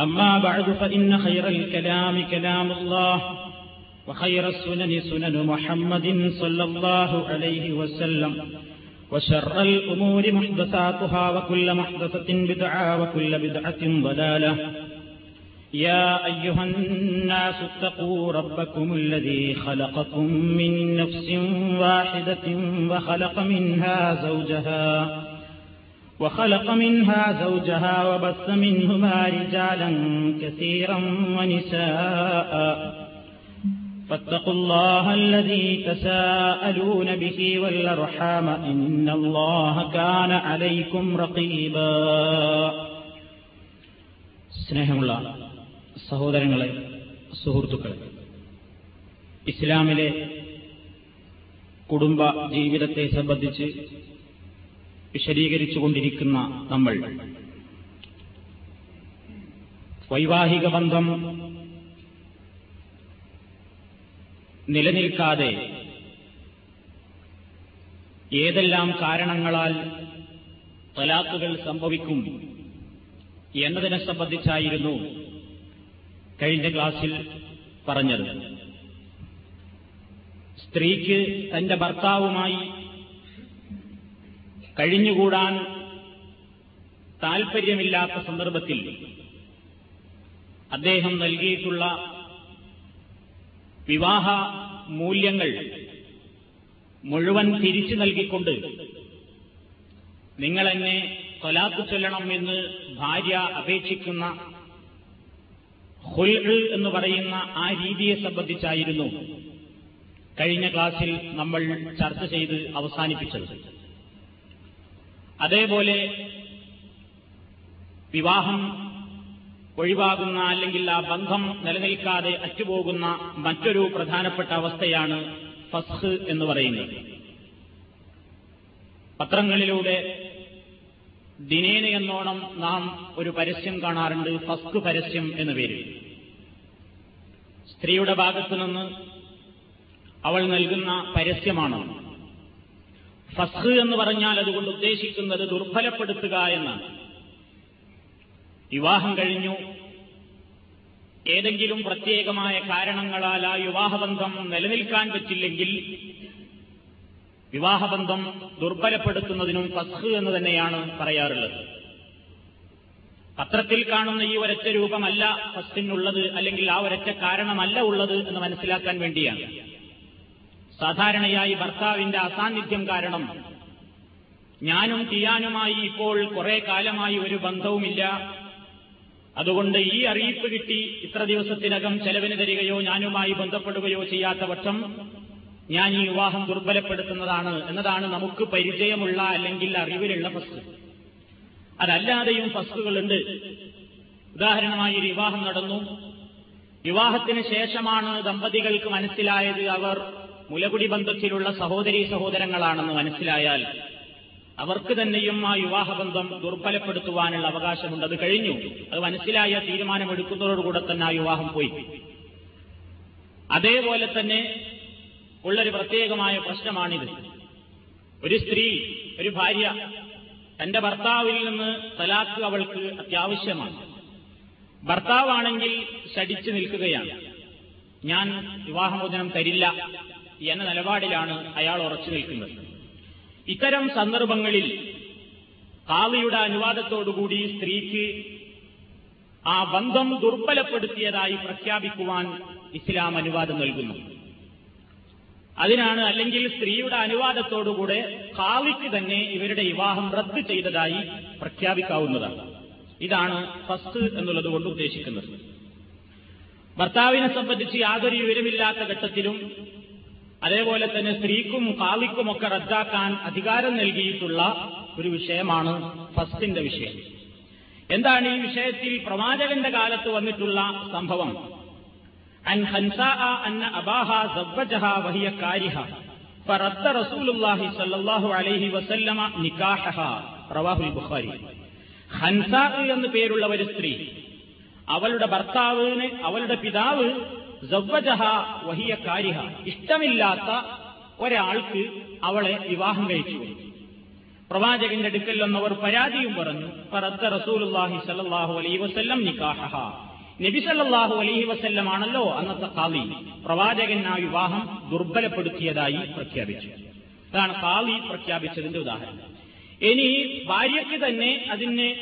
أما بعد فإن خير الكلام كلام الله وخير السنن سنن محمد صلى الله عليه وسلم وشر الأمور محدثاتها وكل محدثة بدعة وكل بدعة ضلالة. يا أيها الناس اتقوا ربكم الذي خلقكم من نفس واحدة وخلق منها زوجها وخلق منها زوجها وبث منهما رجالا كثيرا ونساء فاتقوا الله الذي تساءلون به والأرحام إن الله كان عليكم رقيبا സ്നേഹമുള്ള സഹോദരങ്ങളെ സുഹൃത്തുക്കളെ ഇസ്ലാമിലെ കുടുംബ ജീവിതത്തെ സംബന്ധിച്ച് വിശദീകരിച്ചുകൊണ്ടിരിക്കുന്ന നമ്മൾ. വൈവാഹിക ബന്ധം നിലനിൽക്കാതെ ഏതെല്ലാം കാരണങ്ങളാൽ തലാക്കുകൾ സംഭവിക്കും എന്നതിനെ സംബന്ധിച്ചായിരുന്നു കഴിഞ്ഞ ക്ലാസ്സിൽ പറഞ്ഞത്. സ്ത്രീക്ക് തന്റെ ഭർത്താവുമായി കഴിഞ്ഞുകൂടാൻ താൽപ്പര്യമില്ലാത്ത സന്ദർഭത്തിൽ അദ്ദേഹം നൽകിയിട്ടുള്ള വിവാഹ മൂല്യങ്ങൾ മുഴുവൻ തിരിച്ചു നൽകിക്കൊണ്ട് നിങ്ങളെന്നെ തൊലാത്ത് ചൊല്ലണം എന്ന് ഭാര്യ അപേക്ഷിക്കുന്ന ഹുൽ എന്ന് പറയുന്ന ആ രീതിയെ സംബന്ധിച്ചായിരുന്നു കഴിഞ്ഞ ക്ലാസ്സിൽ നമ്മൾ ചർച്ച ചെയ്ത് അവസാനിപ്പിച്ചത്. അതേപോലെ വിവാഹം ഒഴിവാകുന്ന അല്ലെങ്കിൽ ആ ബന്ധം നിലനിൽക്കാതെ അറ്റുപോകുന്ന മറ്റൊരു പ്രധാനപ്പെട്ട അവസ്ഥയാണ് ഫസ്ഹ് എന്ന് പറയുന്നത്. പത്രങ്ങളിലൂടെ ദിനേന എന്നോണം നാം ഒരു പരസ്യം കാണാറുണ്ട് ഫസ്ക് പരസ്യം എന്ന പേര് സ്ത്രീയുടെ ഭാഗത്തുനിന്ന് അവൾ നൽകുന്ന പരസ്യമാണ്. ഫസ്ഹ് എന്ന് പറഞ്ഞാൽ അതുകൊണ്ട് ഉദ്ദേശിക്കുന്നത് ദുർബലപ്പെടുത്തുക എന്നാണ്. വിവാഹം കഴിഞ്ഞു. ഏതെങ്കിലും പ്രത്യേകമായ കാരണങ്ങളാൽ ആ വിവാഹബന്ധം നിലനിൽക്കാൻ പറ്റില്ലെങ്കിൽ വിവാഹബന്ധം ദുർബലപ്പെടുത്തുന്നതിനും ഫസ്ഹ് എന്ന് തന്നെയാണ് പറയാറുള്ളത്. പത്രത്തിൽ കാണുന്ന ഈ ഒരൊറ്റ രൂപമല്ല ഫസ്റ്റിനുള്ളത് അല്ലെങ്കിൽ ആ ഒരൊറ്റ കാരണമല്ല ഉള്ളത് എന്ന് മനസ്സിലാക്കാൻ വേണ്ടിയാണ്. സാധാരണയായി ഭർത്താവിന്റെ അസാന്നിധ്യം കാരണം ഞാനും ചെയ്യാനുമായി ഇപ്പോൾ കുറെ കാലമായി ഒരു ബന്ധവുമില്ല. അതുകൊണ്ട് ഈ അറിയിപ്പ് കിട്ടി ഇത്ര ദിവസത്തിനകം ചെലവിന് തരികയോ ഞാനുമായി ബന്ധപ്പെടുകയോ ചെയ്യാത്ത പക്ഷം ഞാൻ ഈ വിവാഹം ദുർബലപ്പെടുത്തുന്നതാണ് എന്നതാണ് നമുക്ക് പരിചയമുള്ള അല്ലെങ്കിൽ അറിവിലുള്ള ഫസ്റ്റ്. അതല്ലാതെയും ഫസ്റ്റുകളുണ്ട്. ഉദാഹരണമായി ഒരു വിവാഹം നടന്നു. വിവാഹത്തിന് ശേഷമാണ് ദമ്പതികൾക്ക് മനസ്സിലായത് അവർ മുലകുടി ബന്ധത്തിലുള്ള സഹോദരീ സഹോദരങ്ങളാണെന്ന് മനസ്സിലായാൽ അവർക്ക് തന്നെയും ആ വിവാഹബന്ധം ദുർബലപ്പെടുത്തുവാനുള്ള അവകാശമുണ്ട്. അത് കഴിഞ്ഞു. അത് മനസ്സിലായ തീരുമാനമെടുക്കുന്നതോടുകൂടെ തന്നെ ആ വിവാഹം പോയി. അതേപോലെ തന്നെ ഉള്ളൊരു പ്രത്യേകമായ പ്രശ്നമാണിത്. ഒരു സ്ത്രീ ഒരു ഭാര്യ തന്റെ ഭർത്താവിൽ നിന്ന് തലാക്ക് അവൾക്ക് അത്യാവശ്യമാണ്. ഭർത്താവാണെങ്കിൽ ശടിച്ചു നിൽക്കുകയാണ്. ഞാൻ വിവാഹമോചനം തരില്ല. എന്ന നിലപാടിലാണ് അയാൾ ഉറച്ചു നിൽക്കുന്നത്. ഇത്തരം സന്ദർഭങ്ങളിൽ കാവിയുടെ അനുവാദത്തോടുകൂടി സ്ത്രീക്ക് ആ ബന്ധം ദുർബലപ്പെടുത്തിയതായി പ്രഖ്യാപിക്കുവാൻ ഇസ്ലാം അനുവാദം നൽകുന്നു. അതിനാണ് അല്ലെങ്കിൽ സ്ത്രീയുടെ അനുവാദത്തോടുകൂടെ കാവിക്ക് തന്നെ ഇവരുടെ വിവാഹം റദ്ദ് ചെയ്തതായി പ്രഖ്യാപിക്കാവുന്നതാണ്. ഇതാണ് ഫസ്റ്റ് എന്നുള്ളത് കൊണ്ട് ഉദ്ദേശിക്കുന്നത്. ഭർത്താവിനെ സംബന്ധിച്ച് യാതൊരു വിവരമില്ലാത്ത ഘട്ടത്തിലും അതേപോലെ തന്നെ സ്ത്രീക്കും കാളിക്കുമൊക്കെ റദ്ദാക്കാൻ അധികാരം നൽകിയിട്ടുള്ള ഒരു വിഷയമാണ് ഫസ്റ്റിന്റെ വിഷയം. എന്താണ് ഈ വിഷയത്തിൽ പ്രവാചകന്റെ കാലത്ത് വന്നിട്ടുള്ള സംഭവം? അൻ ഹൻസാഅ അന്ന അബാഹ സബ്ബജഹ വഹിയ കാരിഹ. ഫറദ്ദ റസൂലുള്ളാഹി സല്ലല്ലാഹു അലൈഹി വസല്ലമ നിക്കാഹഹ. റവാഹുൽ ബുഖാരി. ഹൻസാഅ എന്ന് പേരുള്ള ഒരു സ്ത്രീ അവളുടെ ഭർത്താവിന് അവളുടെ പിതാവ് വഹിയ കാരിഹ ഇഷ്ടമില്ലാത്ത ഒരാൾക്ക് അവളെ വിവാഹം കഴിച്ചു. പ്രവാചകന്റെ അടുക്കൽ വന്നവർ പരാതിയും പറഞ്ഞു പറത്ത റസൂലുല്ലാഹി സല്ലാഹു അലൈഹി വസല്ലം നിക്കാഹ നബി സല്ലാഹു അലൈഹി വസ്ല്ലമാണല്ലോ അന്നത്തെ കാളി. പ്രവാചകൻ ആ വിവാഹം ദുർബലപ്പെടുത്തിയതായി പ്രഖ്യാപിച്ചു. അതാണ് കാളി പ്രഖ്യാപിച്ചതിന്റെ ഉദാഹരണം. ഇനി ഭാര്യയ്ക്ക് തന്നെ അതിന്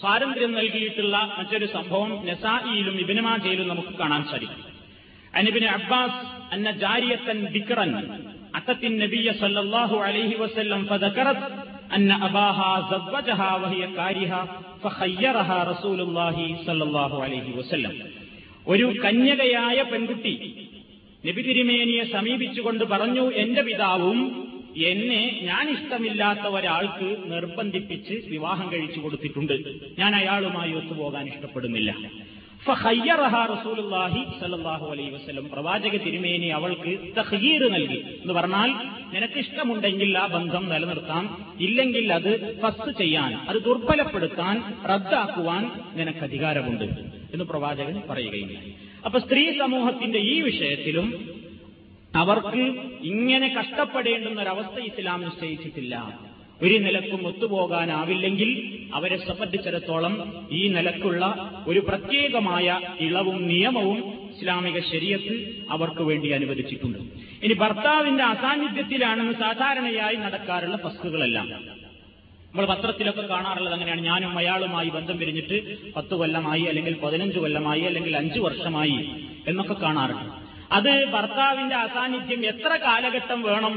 സ്വാതന്ത്ര്യം നൽകിയിട്ടുള്ള മറ്റൊരു സംഭവം നസായിയിലും ഇബിനമാജയിലും നമുക്ക് കാണാൻ സാധിക്കും. അനിബിന് അബ്ബാസ് അന്ന ജാരിയത്തൻ ബിക്റൻ അത്തത്തിൻ നബിയ സല്ലല്ലാഹു അലൈഹി വസല്ലം ഫദക്കറത് അന്ന അബാഹ സവ്വജഹ വഹിയ കാരിഹ ഫഖയ്യറഹ റസൂലുള്ളാഹി സല്ലല്ലാഹു അലൈഹി വസല്ലം ഒരു കന്യകയായ പെൺകുട്ടി നബി തിരുമേനിയെ സമീപിച്ചുകൊണ്ട് പറഞ്ഞു എന്റെ പിതാവും എന്നെ ഞാൻ ഇഷ്ടമില്ലാത്ത ഒരാൾക്ക് നിർബന്ധിപ്പിച്ച് വിവാഹം കഴിച്ചു കൊടുത്തിട്ടുണ്ട്. ഞാൻ അയാളുമായി ഒത്തുപോകാൻ ഇഷ്ടപ്പെടുന്നില്ല. വസല്ലം. പ്രവാചക തിരുമേനി അവൾക്ക് തഹീർ നൽകി എന്ന് പറഞ്ഞാൽ നിനക്ക് ഇഷ്ടമുണ്ടെങ്കിൽ ആ ബന്ധം നിലനിർത്താം. ഇല്ലെങ്കിൽ അത് ഫസ്റ്റ് ചെയ്യാൻ അത് ദുർബലപ്പെടുത്താൻ റദ്ദാക്കുവാൻ നിനക്ക് അധികാരമുണ്ട് എന്ന് പ്രവാചകൻ പറയുകയില്ല അപ്പൊ സ്ത്രീ സമൂഹത്തിന്റെ ഈ വിഷയത്തിലും അവർക്ക് ഇങ്ങനെ കഷ്ടപ്പെടേണ്ടുന്ന ഒരവസ്ഥ ഇസ്ലാം നിശ്ചയിച്ചിട്ടില്ല. ഒരു നിലക്കും ഒത്തുപോകാനാവില്ലെങ്കിൽ അവരെ സംബന്ധിച്ചിടത്തോളം ഈ നിലക്കുള്ള ഒരു പ്രത്യേകമായ ഇളവും നിയമവും ഇസ്ലാമിക ശരീരത്ത് അവർക്ക് വേണ്ടി അനുവദിച്ചിട്ടുണ്ട്. ഇനി ഭർത്താവിന്റെ അസാന്നിധ്യത്തിലാണെന്ന് സാധാരണയായി നടക്കാറുള്ള ഫസ്കുകളെല്ലാം നമ്മൾ പത്രത്തിലൊക്കെ കാണാറുള്ളത് അങ്ങനെയാണ്. ഞാനും അയാളുമായി ബന്ധം പിരിഞ്ഞിട്ട് പത്ത് കൊല്ലമായി അല്ലെങ്കിൽ പതിനഞ്ച് കൊല്ലമായി അല്ലെങ്കിൽ അഞ്ചു വർഷമായി എന്നൊക്കെ കാണാറുണ്ട്. അത് ഭർത്താവിന്റെ അസാന്നിധ്യം എത്ര കാലഘട്ടം വേണം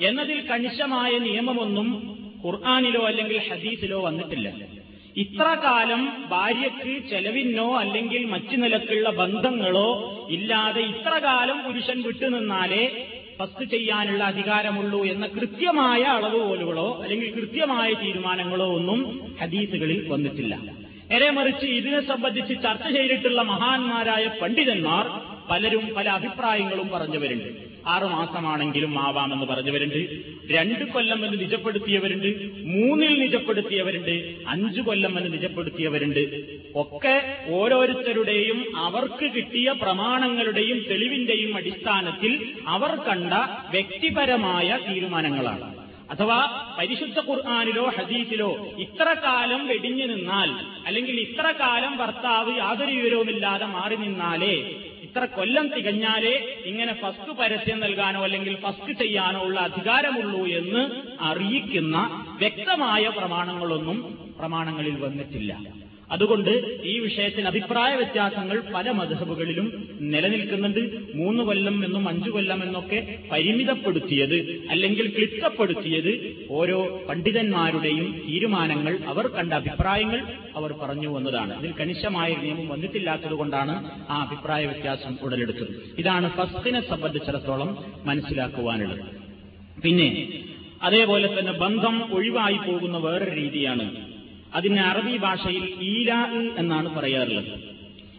എന്നതിൽ കണിശമായ നിയമമൊന്നും ഖുർആാനിലോ അല്ലെങ്കിൽ ഹദീസിലോ വന്നിട്ടില്ല. ഇത്ര കാലം ഭാര്യയ്ക്ക് ചെലവിനോ അല്ലെങ്കിൽ മറ്റു നിലക്കുള്ള ബന്ധങ്ങളോ ഇല്ലാതെ ഇത്ര കാലം പുരുഷൻ വിട്ടുനിന്നാലേ ഫസ്റ്റ് ചെയ്യാനുള്ള അധികാരമുള്ളൂ എന്ന കൃത്യമായ അളവുകോലുകളോ അല്ലെങ്കിൽ കൃത്യമായ തീരുമാനങ്ങളോ ഒന്നും ഹദീസുകളിൽ വന്നിട്ടില്ല. നേരെ മറിച്ച് ഇതിനെ സംബന്ധിച്ച് ചർച്ച ചെയ്തിട്ടുള്ള മഹാന്മാരായ പണ്ഡിതന്മാർ പലരും പല അഭിപ്രായങ്ങളും പറഞ്ഞവരുണ്ട്. ആറുമാസമാണെങ്കിലും ആവാമെന്ന് പറഞ്ഞവരുണ്ട്. രണ്ട് കൊല്ലം എന്ന് നിജപ്പെടുത്തിയവരുണ്ട്. മൂന്നിൽ നിജപ്പെടുത്തിയവരുണ്ട്. അഞ്ചു കൊല്ലം എന്ന് നിജപ്പെടുത്തിയവരുണ്ട്. ഒക്കെ ഓരോരുത്തരുടെയും അവർക്ക് കിട്ടിയ പ്രമാണങ്ങളുടെയും തെളിവിന്റെയും അടിസ്ഥാനത്തിൽ അവർ കണ്ട വ്യക്തിപരമായ തീരുമാനങ്ങളാണ്. അഥവാ പരിശുദ്ധ ഖുർആാനിലോ ഹദീസിലോ ഇത്ര കാലം വെടിഞ്ഞു നിന്നാൽ അല്ലെങ്കിൽ ഇത്ര കാലം ഭർത്താവ് യാതൊരു വിവരവുമില്ലാതെ മാറി നിന്നാലേ ഇത്ര കൊല്ലം തികഞ്ഞാലേ ഇങ്ങനെ ഫസ്റ്റ് പരസ്യം നൽകാനോ അല്ലെങ്കിൽ ഫസ്റ്റ് ചെയ്യാനോ ഉള്ള അധികാരമുള്ളൂ എന്ന് അറിയിക്കുന്ന വ്യക്തമായ പ്രമാണങ്ങളൊന്നും പ്രമാണങ്ങളിൽ വന്നിട്ടില്ല. അതുകൊണ്ട് ഈ വിഷയത്തിൽ അഭിപ്രായ വ്യത്യാസങ്ങൾ പല മധബുകളിലും നിലനിൽക്കുന്നുണ്ട്. മൂന്ന് കൊല്ലം എന്നും അഞ്ചു കൊല്ലം എന്നൊക്കെ പരിമിതപ്പെടുത്തിയത് അല്ലെങ്കിൽ ക്ലിപ്തപ്പെടുത്തിയത് ഓരോ പണ്ഡിതന്മാരുടെയും തീരുമാനങ്ങൾ അവർ കണ്ട അഭിപ്രായങ്ങൾ അവർ പറഞ്ഞു വന്നതാണ് ഇതിൽ കണിശമായ നിയമം വന്നിട്ടില്ലാത്തതുകൊണ്ടാണ് ആ അഭിപ്രായ വ്യത്യാസം ഉടലെടുത്തത്. ഇതാണ് ഫസ്റ്റിനെ സംബന്ധിച്ചിടത്തോളം മനസ്സിലാക്കുവാനുള്ളത്. പിന്നെ അതേപോലെ തന്നെ ബന്ധം ഒഴിവായി പോകുന്ന വേറൊരു രീതിയാണ് അതിന് അറബി ഭാഷയിൽ ഈലാ എന്നാണ് പറയാറുള്ളത്.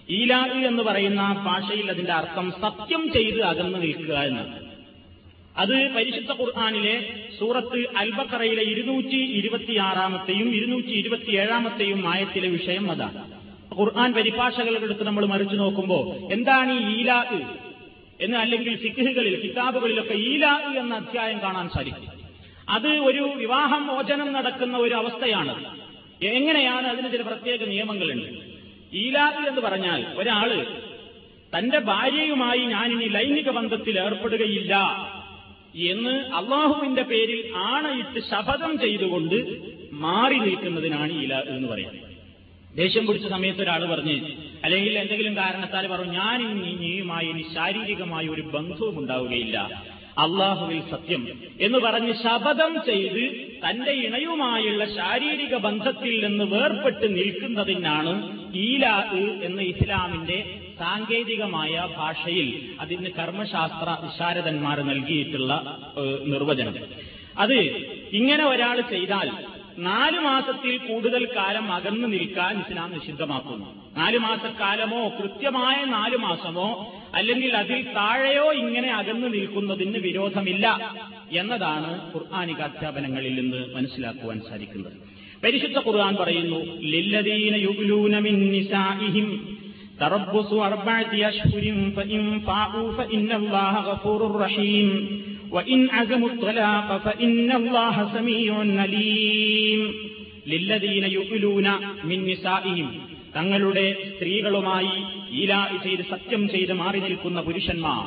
ഈലാ എന്ന് പറയുന്ന ഭാഷയിൽ അതിന്റെ അർത്ഥം സത്യം ചെയ്ത് അകന്നു നിൽക്കുക എന്നാണ്. അത് പരിശുദ്ധ ഖുർആാനിലെ സൂറത്ത് അൽബക്കറയിലെ ഇരുന്നൂറ്റി ഇരുപത്തിയാറാമത്തെയും ഇരുന്നൂറ്റി ഇരുപത്തിയേഴാമത്തെയും ആയത്തിലെ വിഷയം അതാണ്. ഖുർആൻ പരിഭാഷകളെടുത്ത് നമ്മൾ മറിച്ചു നോക്കുമ്പോൾ എന്താണ് ഈ ഈലാ എന്ന് അല്ലെങ്കിൽ സിഖുകളിൽ കിതാബുകളിലൊക്കെ ഈലാ എന്ന അധ്യായം കാണാൻ സാധിക്കും. അത് ഒരു വിവാഹമോചനം നടക്കുന്ന ഒരു അവസ്ഥയാണ് എങ്ങനെയാണ് അതിന് ചില പ്രത്യേക നിയമങ്ങളുണ്ട്? ഈലാഖ് എന്ന് പറഞ്ഞാൽ ഒരാൾ തന്റെ ഭാര്യയുമായി ഞാനിനി ലൈംഗിക ബന്ധത്തിൽ ഏർപ്പെടുകയില്ല എന്ന് അള്ളാഹുവിന്റെ പേരിൽ ആണയിട്ട് ശപഥം ചെയ്തുകൊണ്ട് മാറി നിൽക്കുന്നതിനാണ് ഈല എന്ന് പറയുന്നത്. ദേഷ്യം പിടിച്ച സമയത്ത് ഒരാൾ പറഞ്ഞ് അല്ലെങ്കിൽ എന്തെങ്കിലും കാരണത്താൽ പറഞ്ഞു ഞാൻ ഇനി നീയുമായി ഇനി ശാരീരികമായ ഒരു ബന്ധവും ഉണ്ടാവുകയില്ല. അള്ളാഹുവിൽ സത്യം എന്ന് പറഞ്ഞ് ശപഥം ചെയ്ത് തന്റെ ഇണയുമായുള്ള ശാരീരിക ബന്ധത്തിൽ നിന്ന് വേർപെട്ട് നിൽക്കുന്നതിനാണ് ഈലാ എന്ന ഇസ്ലാമിന്റെ സാങ്കേതികമായ ഭാഷയിൽ അതിന് കർമ്മശാസ്ത്ര വിശാരദന്മാർ നൽകിയിട്ടുള്ള നിർവചനം. അത് ഇങ്ങനെ ഒരാൾ ചെയ്താൽ നാല് മാസത്തിൽ കൂടുതൽ കാലം അകന്നു നിൽക്കാൻ ഇസ്ലാം നിഷിദ്ധമാക്കുന്നു. നാല് മാസക്കാലമോ കൃത്യമായ നാല് മാസമോ അല്ലെങ്കിൽ അതിൽ താഴെയോ ഇങ്ങനെ അകന്നു നിൽക്കുന്നതിന് വിരോധമില്ല എന്നതാണ് ഖുർആാനിക അധ്യാപനങ്ങളിൽ നിന്ന് മനസ്സിലാക്കുവാൻ സാധിക്കുന്നത്. പരിശുദ്ധ ഖുർആൻ പറയുന്നു ലില്ലദീന യുഗ്ലൂന മിൻ നിസാഇഹിം അർബഅതി അശ്ഹുരിൻ ഫഇൻ ഫാഉ ഫഇന്നല്ലാഹ ഗഫൂറുർ റഹീം وإن عزموا الطلاق فإن الله سميع عليم للذين يؤلون من نسائهم തങ്ങളുടെ സ്ത്രീകളുമായി ഈലാ ചെയ്ത് സത്യം ചെയ്ത് മാറി നിൽക്കുന്ന പുരുഷന്മാർ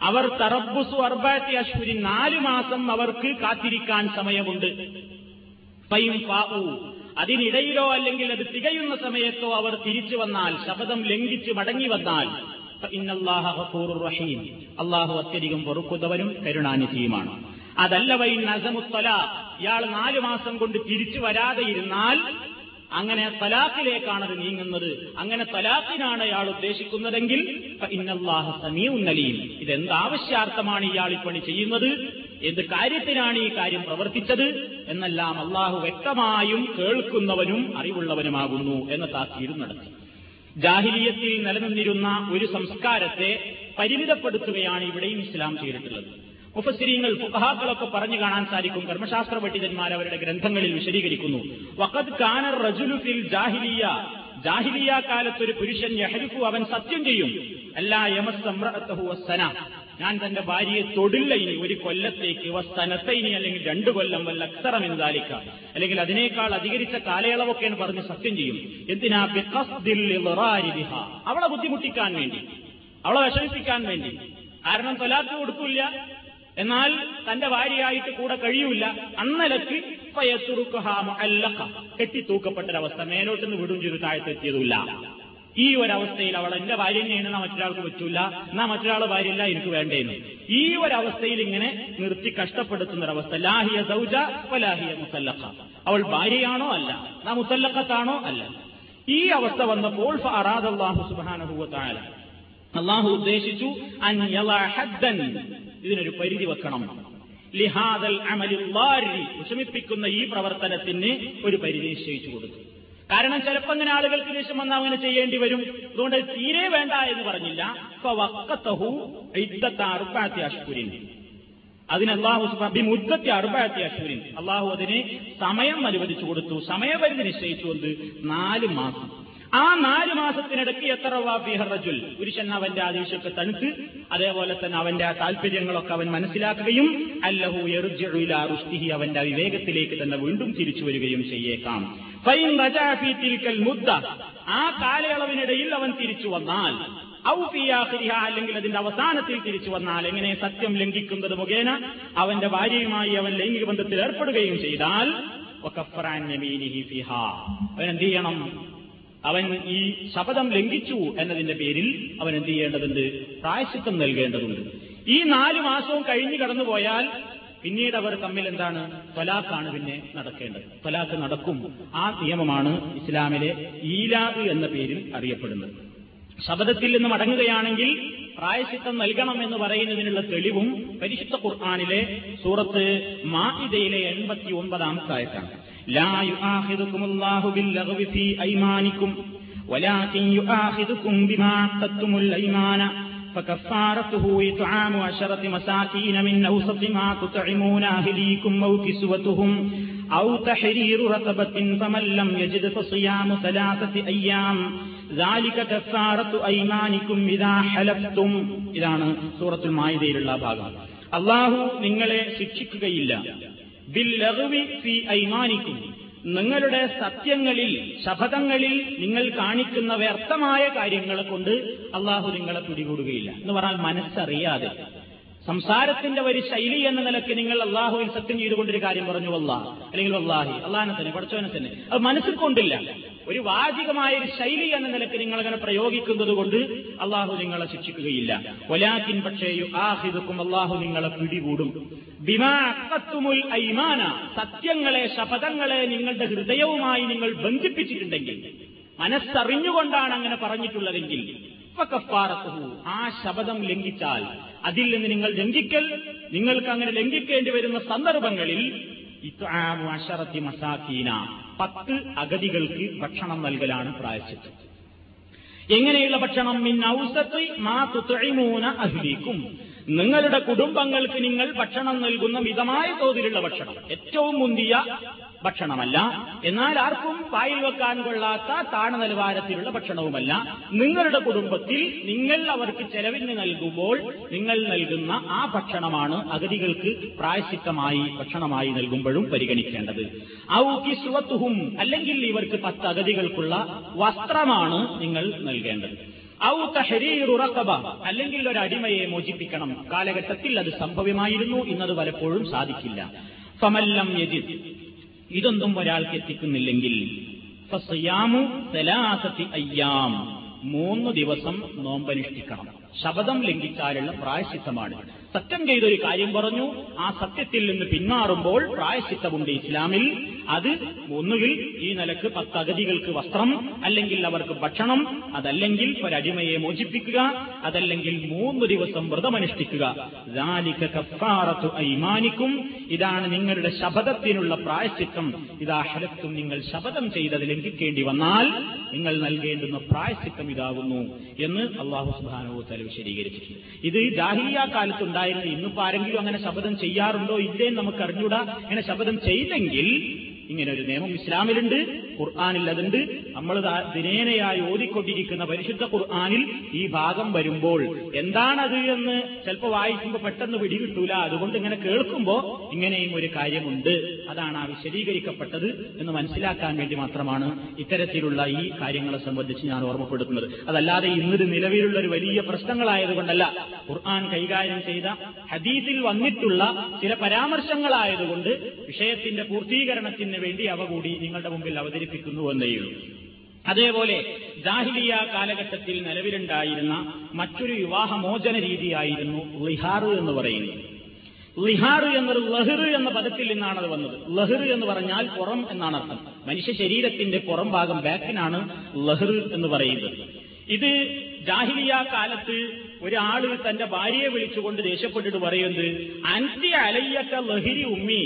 അവർ തറബുസു അർബാത്തി അശ്വരി നാല് മാസം അവർക്ക് കാത്തിരിക്കാൻ സമയമുണ്ട് അതിനിടയിലോ അല്ലെങ്കിൽ അത് തികയുന്ന സമയത്തോ അവർ തിരിച്ചു വന്നാൽ ശപഥം ലംഘിച്ച് മടങ്ങി വന്നാൽ റഹീം. അള്ളാഹു അത്യധികം പൊറുക്കുന്നവനും കരുണാനിധിയുമാണ്. അതല്ല വൈ നസമുത്തല ഇയാൾ നാല് മാസം കൊണ്ട് തിരിച്ചു വരാതെ ഇരുന്നാൽ അങ്ങനെ തലാഖിലേക്കാണ് അത് നീങ്ങുന്നത്. അങ്ങനെ തലാഖിനാണ് ഇയാൾ ഉദ്ദേശിക്കുന്നതെങ്കിൽ ഇന്നല്ലാഹ സമീഉന്നലീം ഇതെന്താവശ്യാർത്ഥമാണ് ഇയാൾ ഈ പണി ചെയ്യുന്നത്? എന്ത് കാര്യത്തിനാണ് ഈ കാര്യം പ്രവർത്തിച്ചത്? എന്നെല്ലാം അള്ളാഹു വ്യക്തമായും കേൾക്കുന്നവനും അറിവുള്ളവനുമാകുന്നു എന്ന താക്കീരും നടത്തി. ജാഹിലിയത്തിൽ നിലനിന്നിരുന്ന ഒരു സംസ്കാരത്തെ പരിമിതപ്പെടുത്തുകയാണ് ഇവിടെയും ഇസ്ലാം ചെയ്തിട്ടുള്ളത്. മുഫസിരിങ്ങൾ ഫുഹാക്കളൊക്കെ പറഞ്ഞു കാണാൻ സാധിക്കും. കർമ്മശാസ്ത്ര പണ്ഡിതന്മാർ അവരുടെ ഗ്രന്ഥങ്ങളിൽ വിശദീകരിക്കുന്നു. വഖദ് കാനർ റജുലു ഫിൽ ജാഹിലിയ. ജാഹിലിയ കാലത്തൊരു പുരുഷൻ യഹരിഫു അവൻ സത്യം ചെയ്യും. അല്ലാ യമസ്തമ്രഅത്തഹു വസ്സന. ഞാൻ തന്റെ ഭാര്യയെ തൊടില്ല ഇനി ഒരു കൊല്ലത്തേക്ക്. വസ്തനത്തൈനി അല്ലെങ്കിൽ രണ്ടു കൊല്ലം വല്ല അക്സറം എന്താലിക്ക. അല്ലെങ്കിൽ അതിനേക്കാൾ അധികരിച്ച കാലയളവൊക്കെയാണ് പറഞ്ഞ് സത്യം ചെയ്യും. എന്തിനാ? അവളെ ബുദ്ധിമുട്ടിക്കാൻ വേണ്ടി. അവളെ വിഷമിപ്പിക്കാൻ വേണ്ടി. കാരണം തൊലാത്ത് കൊടുക്കില്ല. എന്നാൽ തന്റെ ഭാര്യയായിട്ട് കൂടെ കഴിയൂല. അന്നലക്ക് കെട്ടിത്തൂക്കപ്പെട്ടൊരവസ്ഥ. മേലോട്ടുനിന്ന് വിടും ചെയ്ത് താഴ്ത്തെത്തിയതുമില്ല. ഈ ഒരവസ്ഥയിൽ അവൾ എന്റെ ഭാര്യ തന്നെയാണ് നാ മറ്റൊരാൾക്ക് പറ്റൂല. എന്നാ മറ്റൊരാളെ ഭാര്യയല്ല എനിക്ക് വേണ്ടേന്ന്. ഈ ഒരവസ്ഥയിൽ ഇങ്ങനെ നിർത്തി കഷ്ടപ്പെടുത്തുന്ന ഒരവസ്ഥ ലാഹിയ സൗജ ലാഹിയ മുസല്ലഖ. അവൾ ഭാര്യയാണോ അല്ല? നാ മുസല്ലഖത്താണോ അല്ല? ഈ അവസ്ഥ വന്നപ്പോൾ അള്ളാഹു ഉദ്ദേശിച്ചു ഇതിനൊരു പരിധി വെക്കണം. ലിഹാദൽ അമലില്ലാരി വിഷമിപ്പിക്കുന്ന ഈ പ്രവർത്തനത്തിന് ഒരു പരിധി നിശ്ചയിച്ചു കൊടുത്തു. കാരണം ചിലപ്പോൾ അങ്ങനെ ആളുകൾക്ക് ദേഷ്യം വന്നാൽ അങ്ങനെ ചെയ്യേണ്ടി വരും. അതുകൊണ്ട് തീരെ വേണ്ട എന്ന് പറഞ്ഞില്ല. അതിന് അള്ളാഹു മുദ്ദത്തി അറുപാത്തി അഷ്കുരിൻ അള്ളാഹു അതിന് സമയം അനുവദിച്ചു കൊടുത്തു. സമയപരിധി നിശ്ചയിച്ചു കൊണ്ട് നാല് മാസം. ആ നാല് മാസത്തിനിടയ്ക്ക് എത്ര റജുൽ? പുരുഷൻ അവന്റെ ആദേശമൊക്കെ തണുത്ത് അതേപോലെ തന്നെ അവന്റെ താല്പര്യങ്ങളൊക്കെ അവൻ മനസ്സിലാക്കുകയും അല്ലഹു എറുജുലാറുഷ്ടിഹി അവന്റെ വിവേകത്തിലേക്ക് തന്നെ വീണ്ടും തിരിച്ചു വരികയും ചെയ്യേക്കാം. മുദ്ദ. ആ കാലയളവിനിടയിൽ അവൻ തിരിച്ചു വന്നാൽ ഔഫിയാഹിഹ അല്ലെങ്കിൽ അതിന്റെ അവസാനത്തിൽ തിരിച്ചു വന്നാൽ എങ്ങനെ സത്യം ലംഘിക്കുന്നത് മുഖേന? അവന്റെ ഭാര്യയുമായി അവൻ ലൈംഗിക ബന്ധത്തിൽ ഏർപ്പെടുകയും ചെയ്താൽ അവൻ എന്ത് ചെയ്യണം? അവൻ ഈ ശപഥം ലംഘിച്ചു എന്നതിന്റെ പേരിൽ അവൻ എന്ത് ചെയ്യേണ്ടതുണ്ട്? പ്രായശിത്വം നൽകേണ്ടതുണ്ട്. ഈ നാലു മാസവും കഴിഞ്ഞു കടന്നുപോയാൽ പിന്നീട് അവർ തമ്മിൽ എന്താണ് തൊലാഖാണ് പിന്നെ നടക്കേണ്ടത് തൊലാഖ് നടക്കും ആ നിയമമാണ് ഇസ്ലാമിലെ ഈലാഖ് എന്ന പേരിൽ അറിയപ്പെടുന്നത് ശബദത്തിൽ നിന്ന് മടങ്ങുകയാണെങ്കിൽ പ്രായശിത്തം നൽകണം എന്ന് പറയുന്നതിനുള്ള തെളിവും പരിശുദ്ധ ഖുർആാനിലെ സൂറത്ത് മാഇദയിലെ എൺപത്തി ഒൻപതാമത്തെ ആയത്താണ് لا يؤاخذكم الله باللغو في أيمانكم ولكن يؤاخذكم بما عقدتم الأيمان فكفارته إطعام عشرة مساكين من أوسط ما تطعمون أهليكم أو كسوتهم أو تحرير رقبة فمن لم يجد فصيام ثلاثة أيام ذلك كفارة أيمانكم إذا حلفتم ഇതാണ് സൂറത്തുൽ മായിദയിലുള്ള ഭാഗം അള്ളാഹു നിങ്ങളെ ശിക്ഷിക്കുകയില്ല ബില്ലഹുവി ഫി ഐമാനിക്കും നിങ്ങളുടെ സത്യങ്ങളിൽ ശപഥങ്ങളിൽ നിങ്ങൾ കാണിക്കുന്ന വ്യർത്ഥമായ കാര്യങ്ങളെ കൊണ്ട് അള്ളാഹു നിങ്ങളെ പിടികൂടുകയില്ല. എന്ന് പറഞ്ഞാൽ മനസ്സറിയാതെ. സംസാരത്തിന്റെ ഒരു ശൈലി എന്ന നിലയ്ക്ക് നിങ്ങൾ അള്ളാഹുവിൽ സത്യം ചെയ്തുകൊണ്ടൊരു കാര്യം പറഞ്ഞു വല്ലാ. അല്ലെങ്കിൽ വല്ലാഹി അള്ളാഹിനെ തന്നെ പഠിച്ചവനെ തന്നെ. അത് മനസ്സിൽ കൊണ്ടില്ല. ഒരു വാചികമായ ഒരു ശൈലി എന്ന നിലയ്ക്ക് നിങ്ങൾ അങ്ങനെ പ്രയോഗിക്കുന്നത് കൊണ്ട് അള്ളാഹു നിങ്ങളെ ശിക്ഷിക്കുകയില്ല. ഒലാക്കിൻ പക്ഷേ ആഹിദുക്കും അള്ളാഹു നിങ്ങളെ പിടികൂടും. ബിമാക്കത്തുമുൽ ഐമാന സത്യങ്ങളെ ശപഥങ്ങളെ നിങ്ങളുടെ ഹൃദയവുമായി നിങ്ങൾ ബന്ധിപ്പിച്ചിട്ടുണ്ടെങ്കിൽ മനസ്സറിഞ്ഞുകൊണ്ടാണ് അങ്ങനെ പറഞ്ഞിട്ടുള്ളതെങ്കിൽ ആ ശബദം ലംഘിച്ചാൽ അതിൽ നിന്ന് നിങ്ങൾ ലംഘിക്കൽ നിങ്ങൾക്ക് അങ്ങനെ ലംഘിക്കേണ്ടി വരുന്ന സന്ദർഭങ്ങളിൽ അഷറത്തി മസാക്കീന പത്ത് അഗതികൾക്ക് ഭക്ഷണം നൽകലാണ് പ്രായച്ചിട്ട് എങ്ങനെയുള്ള ഭക്ഷണം? മിൻ ഔസത്ത് മാ തുത്തഴിമൂന അഹ്ലീക്കും. നിങ്ങളുടെ കുടുംബങ്ങൾക്ക് നിങ്ങൾ ഭക്ഷണം നൽകുന്ന മിതമായ തോതിലുള്ള ഭക്ഷണം. ഏറ്റവും മുന്തിയ ഭക്ഷണമല്ല. എന്നാൽ ആർക്കും പായിൽ വെക്കാൻ കൊള്ളാത്ത താണ നിലവാരത്തിലുള്ള ഭക്ഷണവുമല്ല. നിങ്ങളുടെ കുടുംബത്തിൽ നിങ്ങൾ അവർക്ക് ചെലവിന് നൽകുമ്പോൾ നിങ്ങൾ നൽകുന്ന ആ ഭക്ഷണമാണ് അഗതികൾക്ക് പ്രായശിത്തമായി ഭക്ഷണമായി നൽകുമ്പോഴും പരിഗണിക്കേണ്ടത്. ഔക്കി സുവത്തുഹും അല്ലെങ്കിൽ ഇവർക്ക് പത്ത് അഗതികൾക്കുള്ള വസ്ത്രമാണ് നിങ്ങൾ നൽകേണ്ടത്. ഔ തഹരീറുറക്കബ അല്ലെങ്കിൽ ഒരു അടിമയെ മോചിപ്പിക്കണം. കാലഘട്ടത്തിൽ അത് സംഭവ്യമായിരുന്നു ഇന്നത് പലപ്പോഴും സാധിക്കില്ല. ഫമല്ലം യജിദ്. ഇതൊന്നും ഒരാൾക്ക് എത്തിക്കുന്നില്ലെങ്കിൽ. അയ്യാം. മൂന്ന് ദിവസം നോമ്പനുഷ്ഠിക്കണം. ശബദം ലംഘിച്ചാലുള്ള പ്രായശിത്തമാണ് സത്യം ചെയ്തൊരു കാര്യം പറഞ്ഞു. ആ സത്യത്തിൽ നിന്ന് പിന്മാറുമ്പോൾ പ്രായശിത്തമുണ്ട് ഇസ്ലാമിൽ. അത് ഒന്നുകിൽ ഈ നിലയ്ക്ക് പത്ത് അഗതികൾക്ക് വസ്ത്രം അല്ലെങ്കിൽ അവർക്ക് ഭക്ഷണം അതല്ലെങ്കിൽ ഒരടിമയെ മോചിപ്പിക്കുക അതല്ലെങ്കിൽ മൂന്ന് ദിവസം വ്രതമനുഷ്ഠിക്കുക. ഐമാനിക്കും. ഇതാണ് നിങ്ങളുടെ ശപഥത്തിനുള്ള പ്രായശ്ചിത്തം. ഇതാ ഹലത്തും നിങ്ങൾ ശപഥം ചെയ്തത് ലംഘിക്കേണ്ടി വന്നാൽ നിങ്ങൾ നൽകേണ്ടുന്ന പ്രായശ്ചിത്തം ഇതാകുന്നു എന്ന് അള്ളാഹു സുബാനോ തല വിശദീകരിച്ചിട്ടുണ്ട്. ഇത് ജാഹിലിയ കാലത്തുണ്ടായിരുന്ന ഇന്നിപ്പോ ആരെങ്കിലും അങ്ങനെ ശപഥം ചെയ്യാറുണ്ടോ? ഇല്ലേ നമുക്ക് അറിഞ്ഞൂടാ. അങ്ങനെ ശപഥം ചെയ്തെങ്കിൽ ഇങ്ങനെ ഒരു നിയമം ഇസ്ലാമിലുണ്ട്. ഖുർആാനിൽ അതുണ്ട് നമ്മൾ ദിനേനയായി ഓതിക്കൊണ്ടിരിക്കുന്ന പരിശുദ്ധ ഖുർആാനിൽ ഈ ഭാഗം വരുമ്പോൾ എന്താണത് എന്ന് ചിലപ്പോൾ വായിക്കുമ്പോൾ പെട്ടെന്ന് പിടികിട്ടൂല. അതുകൊണ്ട് ഇങ്ങനെ കേൾക്കുമ്പോൾ ഇങ്ങനെയും ഒരു കാര്യമുണ്ട്. അതാണ് ആ വിശദീകരിക്കപ്പെട്ടത് എന്ന് മനസ്സിലാക്കാൻ വേണ്ടി മാത്രമാണ് ഇത്തരത്തിലുള്ള ഈ കാര്യങ്ങളെ സംബന്ധിച്ച് ഞാൻ ഓർമ്മപ്പെടുത്തുന്നത്. അതല്ലാതെ ഇന്നൊരു നിലവിലുള്ള ഒരു വലിയ പ്രശ്നങ്ങളായതുകൊണ്ടല്ല. ഖുർആൻ കൈകാര്യം ചെയ്ത ഹദീസിൽ വന്നിട്ടുള്ള ചില പരാമർശങ്ങളായതുകൊണ്ട് വിഷയത്തിന്റെ പൂർത്തീകരണത്തിന് വേണ്ടി അവ കൂടി നിങ്ങളുടെ മുമ്പിൽ അവതരിപ്പിക്കുന്നു എന്നേയുള്ളൂ അതേപോലെ ജാഹിലിയ കാലഘട്ടത്തിൽ നിലവിലുണ്ടായിരുന്ന മറ്റൊരു വിവാഹമോചന രീതിയായിരുന്നു ലിഹാർ എന്ന് പറയുന്നത്. ലിഹാർ എന്നൊരു ലഹർ എന്ന പദത്തിൽ നിന്നാണ് അത് വന്നത്. ലഹർ എന്ന് പറഞ്ഞാൽ പുറം എന്നാണ് അർത്ഥം മനുഷ്യ ശരീരത്തിന്റെ പുറം ഭാഗം ബാക്കിനാണ് ലഹർ എന്ന് പറയുന്നത്. ഇത് ജാഹിലിയ കാലത്ത് ഒരാൾ തന്റെ ഭാര്യയെ വിളിച്ചുകൊണ്ട് ദേഷ്യപ്പെട്ടിട്ട് പറയുന്നത് അന്ത്യ അലയ്യക്ക ലഹരി ഉമ്മി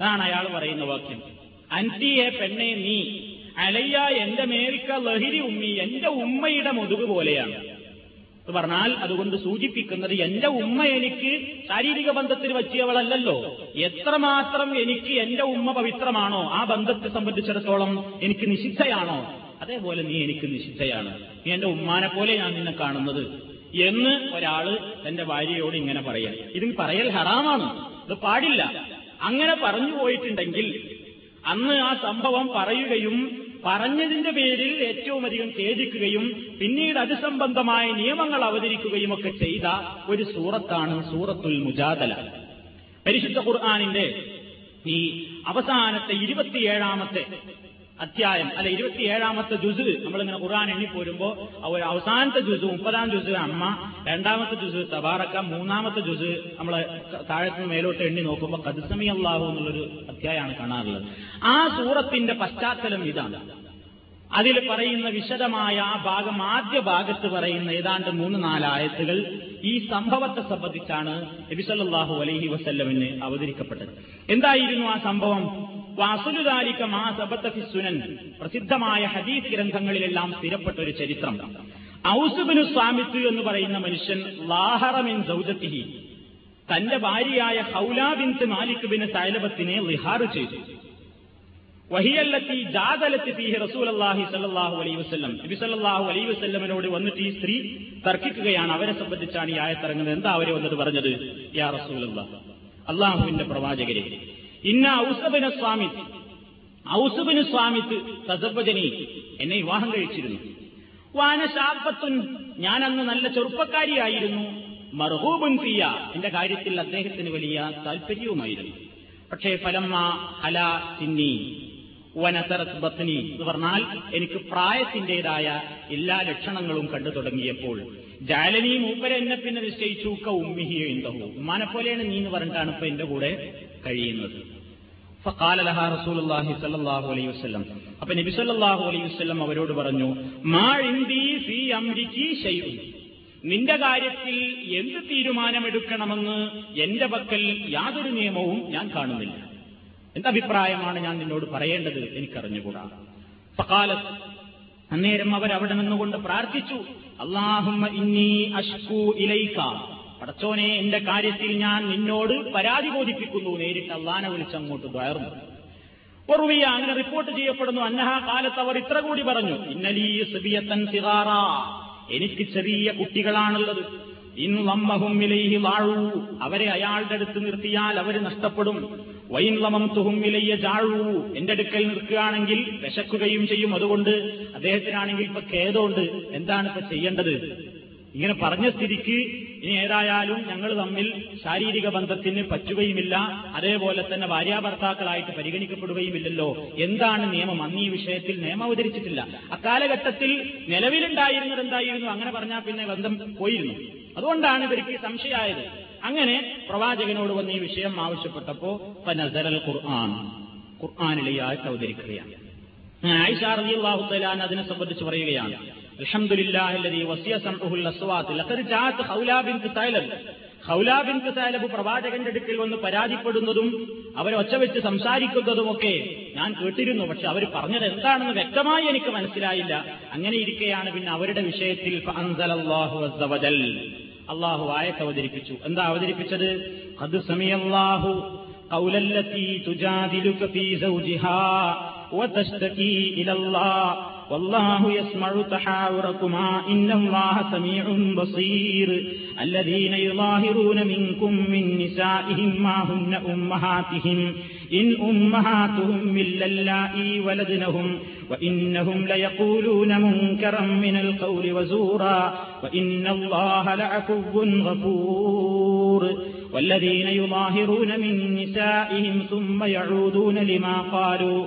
അതാണ് അയാൾ പറയുന്ന വാക്യം. അൻതിയെ പെണ്ണെ നീ അലയ്യ എന്റെ മേരിക്ക ലഹരി ഉമ്മി എന്റെ ഉമ്മയുടെ മുതുക് പോലെയാണ്. എന്ന് പറഞ്ഞാൽ അതുകൊണ്ട് സൂചിപ്പിക്കുന്നത് എന്റെ ഉമ്മ എനിക്ക് ശാരീരിക ബന്ധത്തിൽ വച്ചിയവളല്ലല്ലോ എത്രമാത്രം എനിക്ക് എന്റെ ഉമ്മ പവിത്രമാണോ ആ ബന്ധത്തെ സംബന്ധിച്ചിടത്തോളം എനിക്ക് നിഷിദ്ധയാണോ? അതേപോലെ നീ എനിക്ക് നിഷിദ്ധയാണ്. നീ എന്റെ ഉമ്മാനെ പോലെ ഞാൻ നിന്നെ കാണുന്നത് എന്ന് ഒരാൾ തന്റെ ഭാര്യയോട് ഇങ്ങനെ പറയാം ഇത് പറയൽ ഹറാമാണ്. ഇത് പാടില്ല. അങ്ങനെ പറഞ്ഞു പോയിട്ടുണ്ടെങ്കിൽ അന്ന് ആ സംഭവം പറയുകയും പറഞ്ഞതിന്റെ പേരിൽ ഏറ്റവും അധികം ഖേദിക്കുകയും പിന്നീട് അത് സംബന്ധമായ നിയമങ്ങൾ അവതരിക്കുകയും ഒക്കെ ചെയ്ത ഒരു സൂറത്താണ് സൂറത്തുൽ മുജാദല. പരിശുദ്ധ ഖുർആാനിന്റെ ഈ അവസാനത്തെ ഇരുപത്തിയേഴാമത്തെ അധ്യായം അല്ല ഇരുപത്തിയേഴാമത്തെ ജുസ് നമ്മളിങ്ങനെ ഖുർആൻ എണ്ണിപ്പോരുമ്പോ ഒരു അവസാനത്തെ ജുസ് മുപ്പതാം ജുസ് അമ്മ രണ്ടാമത്തെ ജുസ് തബാറക്ക മൂന്നാമത്തെ ജുസ് നമ്മൾ താഴത്ത് മേലോട്ട് എണ്ണി നോക്കുമ്പോൾ കദസമി അള്ളാഹു എന്നുള്ളൊരു അധ്യായമാണ് കാണാറുള്ളത്. ആ സൂറത്തിന്റെ പശ്ചാത്തലം ഇതാണ്. അതിൽ പറയുന്ന വിശദമായ ആ ഭാഗം ആദ്യ ഭാഗത്ത് പറയുന്ന ഏതാണ്ട് മൂന്ന് നാലായത്തുകൾ ഈ സംഭവത്തെ സംബന്ധിച്ചാണ് നബിസല്ലാഹു അലഹി വസല്ലമിന് അവതരിക്കപ്പെട്ടത്. എന്തായിരുന്നു ആ സംഭവം? പ്രസിദ്ധമായ ഹദീസ് ഗ്രന്ഥങ്ങളിലെല്ലാം സ്ഥിരപ്പെട്ട ഒരു ചരിത്രം. ഔസുബിനു സ്വാമിത്തു എന്ന് പറയുന്ന മനുഷ്യൻ ലാഹറമിൻ സൗജത്തിഹി തന്റെ ഭാര്യയായ ഹൗലാ ബിൻത്ത് മാലിക് ബിൻ സൈലബത്തിനെ ലിഹാർ ചെയ്തു. വഹിയല്ലത്തി ജാതലത്തി ഫീഹി റസൂലല്ലാഹി സല്ലല്ലാഹു അലൈഹി വസല്ലം. നബി സല്ലല്ലാഹു അലൈഹി വസല്ലമിനോട് വന്നിട്ട് ഈ സ്ത്രീ തർക്കിക്കുകയാണ് അവരെ സംബന്ധിച്ചാണ് ഈ ആയത്തിറങ്ങുന്നത്. എന്താ അവരെ വന്നിട്ട് പറഞ്ഞത്? യാ റസൂലല്ലാഹ് അള്ളാഹുവിന്റെ പ്രവാചകരെ. ഇന്ന ഔസബിന് സ്വാമിത്ത് ഔസബിന് സ്വാമിത്ത് തസബജനി എന്നെ വിവാഹം കഴിച്ചിരുന്നു. വാന ശാപത്തുൻ ഞാൻ അന്ന് നല്ല ചെറുപ്പക്കാരിയായിരുന്നു. മർഹൂബുൻ ഫിയ എന്റെ കാര്യത്തിൽ അദ്ദേഹത്തിന് വലിയ താല്പര്യവുമായിരുന്നു പക്ഷേ ഫലമ്മ ഹല സിന്നി വനസരത് ബത്നി എന്ന് പറഞ്ഞാൽ എനിക്ക് പ്രായത്തിന്റേതായ എല്ലാ ലക്ഷണങ്ങളും കണ്ടു തുടങ്ങിയപ്പോൾ ജാലനി മൂപ്പര എന്നെ പിന്നെ നിശ്ചയിച്ചു ക ഉമ്മിഹിയോ എന്തഹു ഉമ്മാനെ പോലെയാണ് നീ എന്ന് പറഞ്ഞിട്ടാണ് ഇപ്പൊ എന്റെ കൂടെ കഴിയുന്നത്. ഫഖാല റസൂലുള്ളാഹി സ്വല്ലല്ലാഹു അലൈഹി വസല്ലം. നബി സല്ലല്ലാഹു അലൈഹി വസല്ലം അവരോട് പറഞ്ഞു ഫീ നിന്റെ കാര്യത്തിൽ എന്ത് തീരുമാനമെടുക്കണമെന്ന് എന്റെ പക്കൽ യാതൊരു നിയമവും ഞാൻ കാണുന്നില്ല. എന്തഭിപ്രായമാണ് ഞാൻ നിന്നോട് പറയേണ്ടത് എനിക്കറിഞ്ഞുകൂടാ. ഫഖാലത്ത് അന്നേരം അവർ അവിടെ നിന്നുകൊണ്ട് പ്രാർത്ഥിച്ചു അള്ളാഹുമ്മ ഇന്നി അഷ്കു ഇലൈക്ക പടച്ചോനെ എന്റെ കാര്യത്തിൽ ഞാൻ നിന്നോട് പരാതി ബോധിപ്പിക്കുന്നു. നേരിട്ട് അള്ളാനെ വിളിച്ചങ്ങോട്ട് ദ്വയർന്നു ഒറുവിയ അങ്ങനെ റിപ്പോർട്ട് ചെയ്യപ്പെടുന്നു. അന്നഹ കാലത്ത് അവർ ഇത്ര കൂടി പറഞ്ഞു. ഇന്നലീ എനിക്ക് ചെറിയ കുട്ടികളാണുള്ളത്. ഇൻ വിലയിൽ വാഴൂ അവരെ അയാളുടെ അടുത്ത് നിർത്തിയാൽ അവർ നഷ്ടപ്പെടും. വൈൻ ലമം തുഹും ഇലയ്യ ജാഴൂ. എന്റെ അടുക്കൽ നിൽക്കുകയാണെങ്കിൽ വിശക്കുകയും ചെയ്യും. അതുകൊണ്ട് അദ്ദേഹത്തിനാണെങ്കിൽ ഇപ്പൊ ഖേദമുണ്ട്. എന്താണ് ഇപ്പൊ ചെയ്യേണ്ടത്? ഇങ്ങനെ പറഞ്ഞ സ്ഥിതിക്ക് ഇനി ഏതായാലും ഞങ്ങൾ തമ്മിൽ ശാരീരിക ബന്ധത്തിന് പറ്റുകയുമില്ല. അതേപോലെ തന്നെ ഭാര്യാഭർത്താക്കളായിട്ട് പരിഗണിക്കപ്പെടുകയുമില്ലല്ലോ. എന്താണ് നിയമം? അന്ന് ഈ വിഷയത്തിൽ നിയമം അവതരിച്ചിട്ടില്ല. അക്കാലഘട്ടത്തിൽ നിലവിലുണ്ടായിരുന്നത് എന്തായിരുന്നു? അങ്ങനെ പറഞ്ഞാൽ പിന്നെ ബന്ധം പോയിരുന്നു. അതുകൊണ്ടാണ് ഇവർക്ക് സംശയമായത്. അങ്ങനെ പ്രവാചകനോട് വന്ന് ഈ വിഷയം ആവശ്യപ്പെട്ടപ്പോ നസരൽ ഖുർആൻ. ഖുർആാനിലെ ആയത്ത് അവതരിക്കുകയാണ്. ആയിഷ തആല അതിനെ സംബന്ധിച്ച് പറയുകയാണ്. പ്രവാചകന്റെ അടുക്കൽ വന്ന് പരാതിപ്പെടുന്നതും അവരെ ഒച്ച വെച്ച് സംസാരിക്കുന്നതുമൊക്കെ ഞാൻ കേട്ടിരുന്നു. പക്ഷെ അവർ പറഞ്ഞത് എന്താണെന്ന് വ്യക്തമായി എനിക്ക് മനസ്സിലായില്ല. അങ്ങനെ ഇരിക്കെയാണ് പിന്നെ അവരുടെ വിഷയത്തിൽ അള്ളാഹു ആയത്ത് അവതരിപ്പിച്ചു. എന്താ അവതരിപ്പിച്ചത്? അത് സമയല്ലാഹു وتشتكي إلى الله. والله يسمع تحاوركما. إن الله سميع بصير. الذين يظاهرون منكم من نسائهم ما هن أمهاتهم. إن أمهاتهم إلا اللائي ولدنهم. وإنهم ليقولون منكرا من القول وزورا. وإن الله لعفو غفور. والذين يظاهرون من نسائهم ثم يعودون لما قالوا.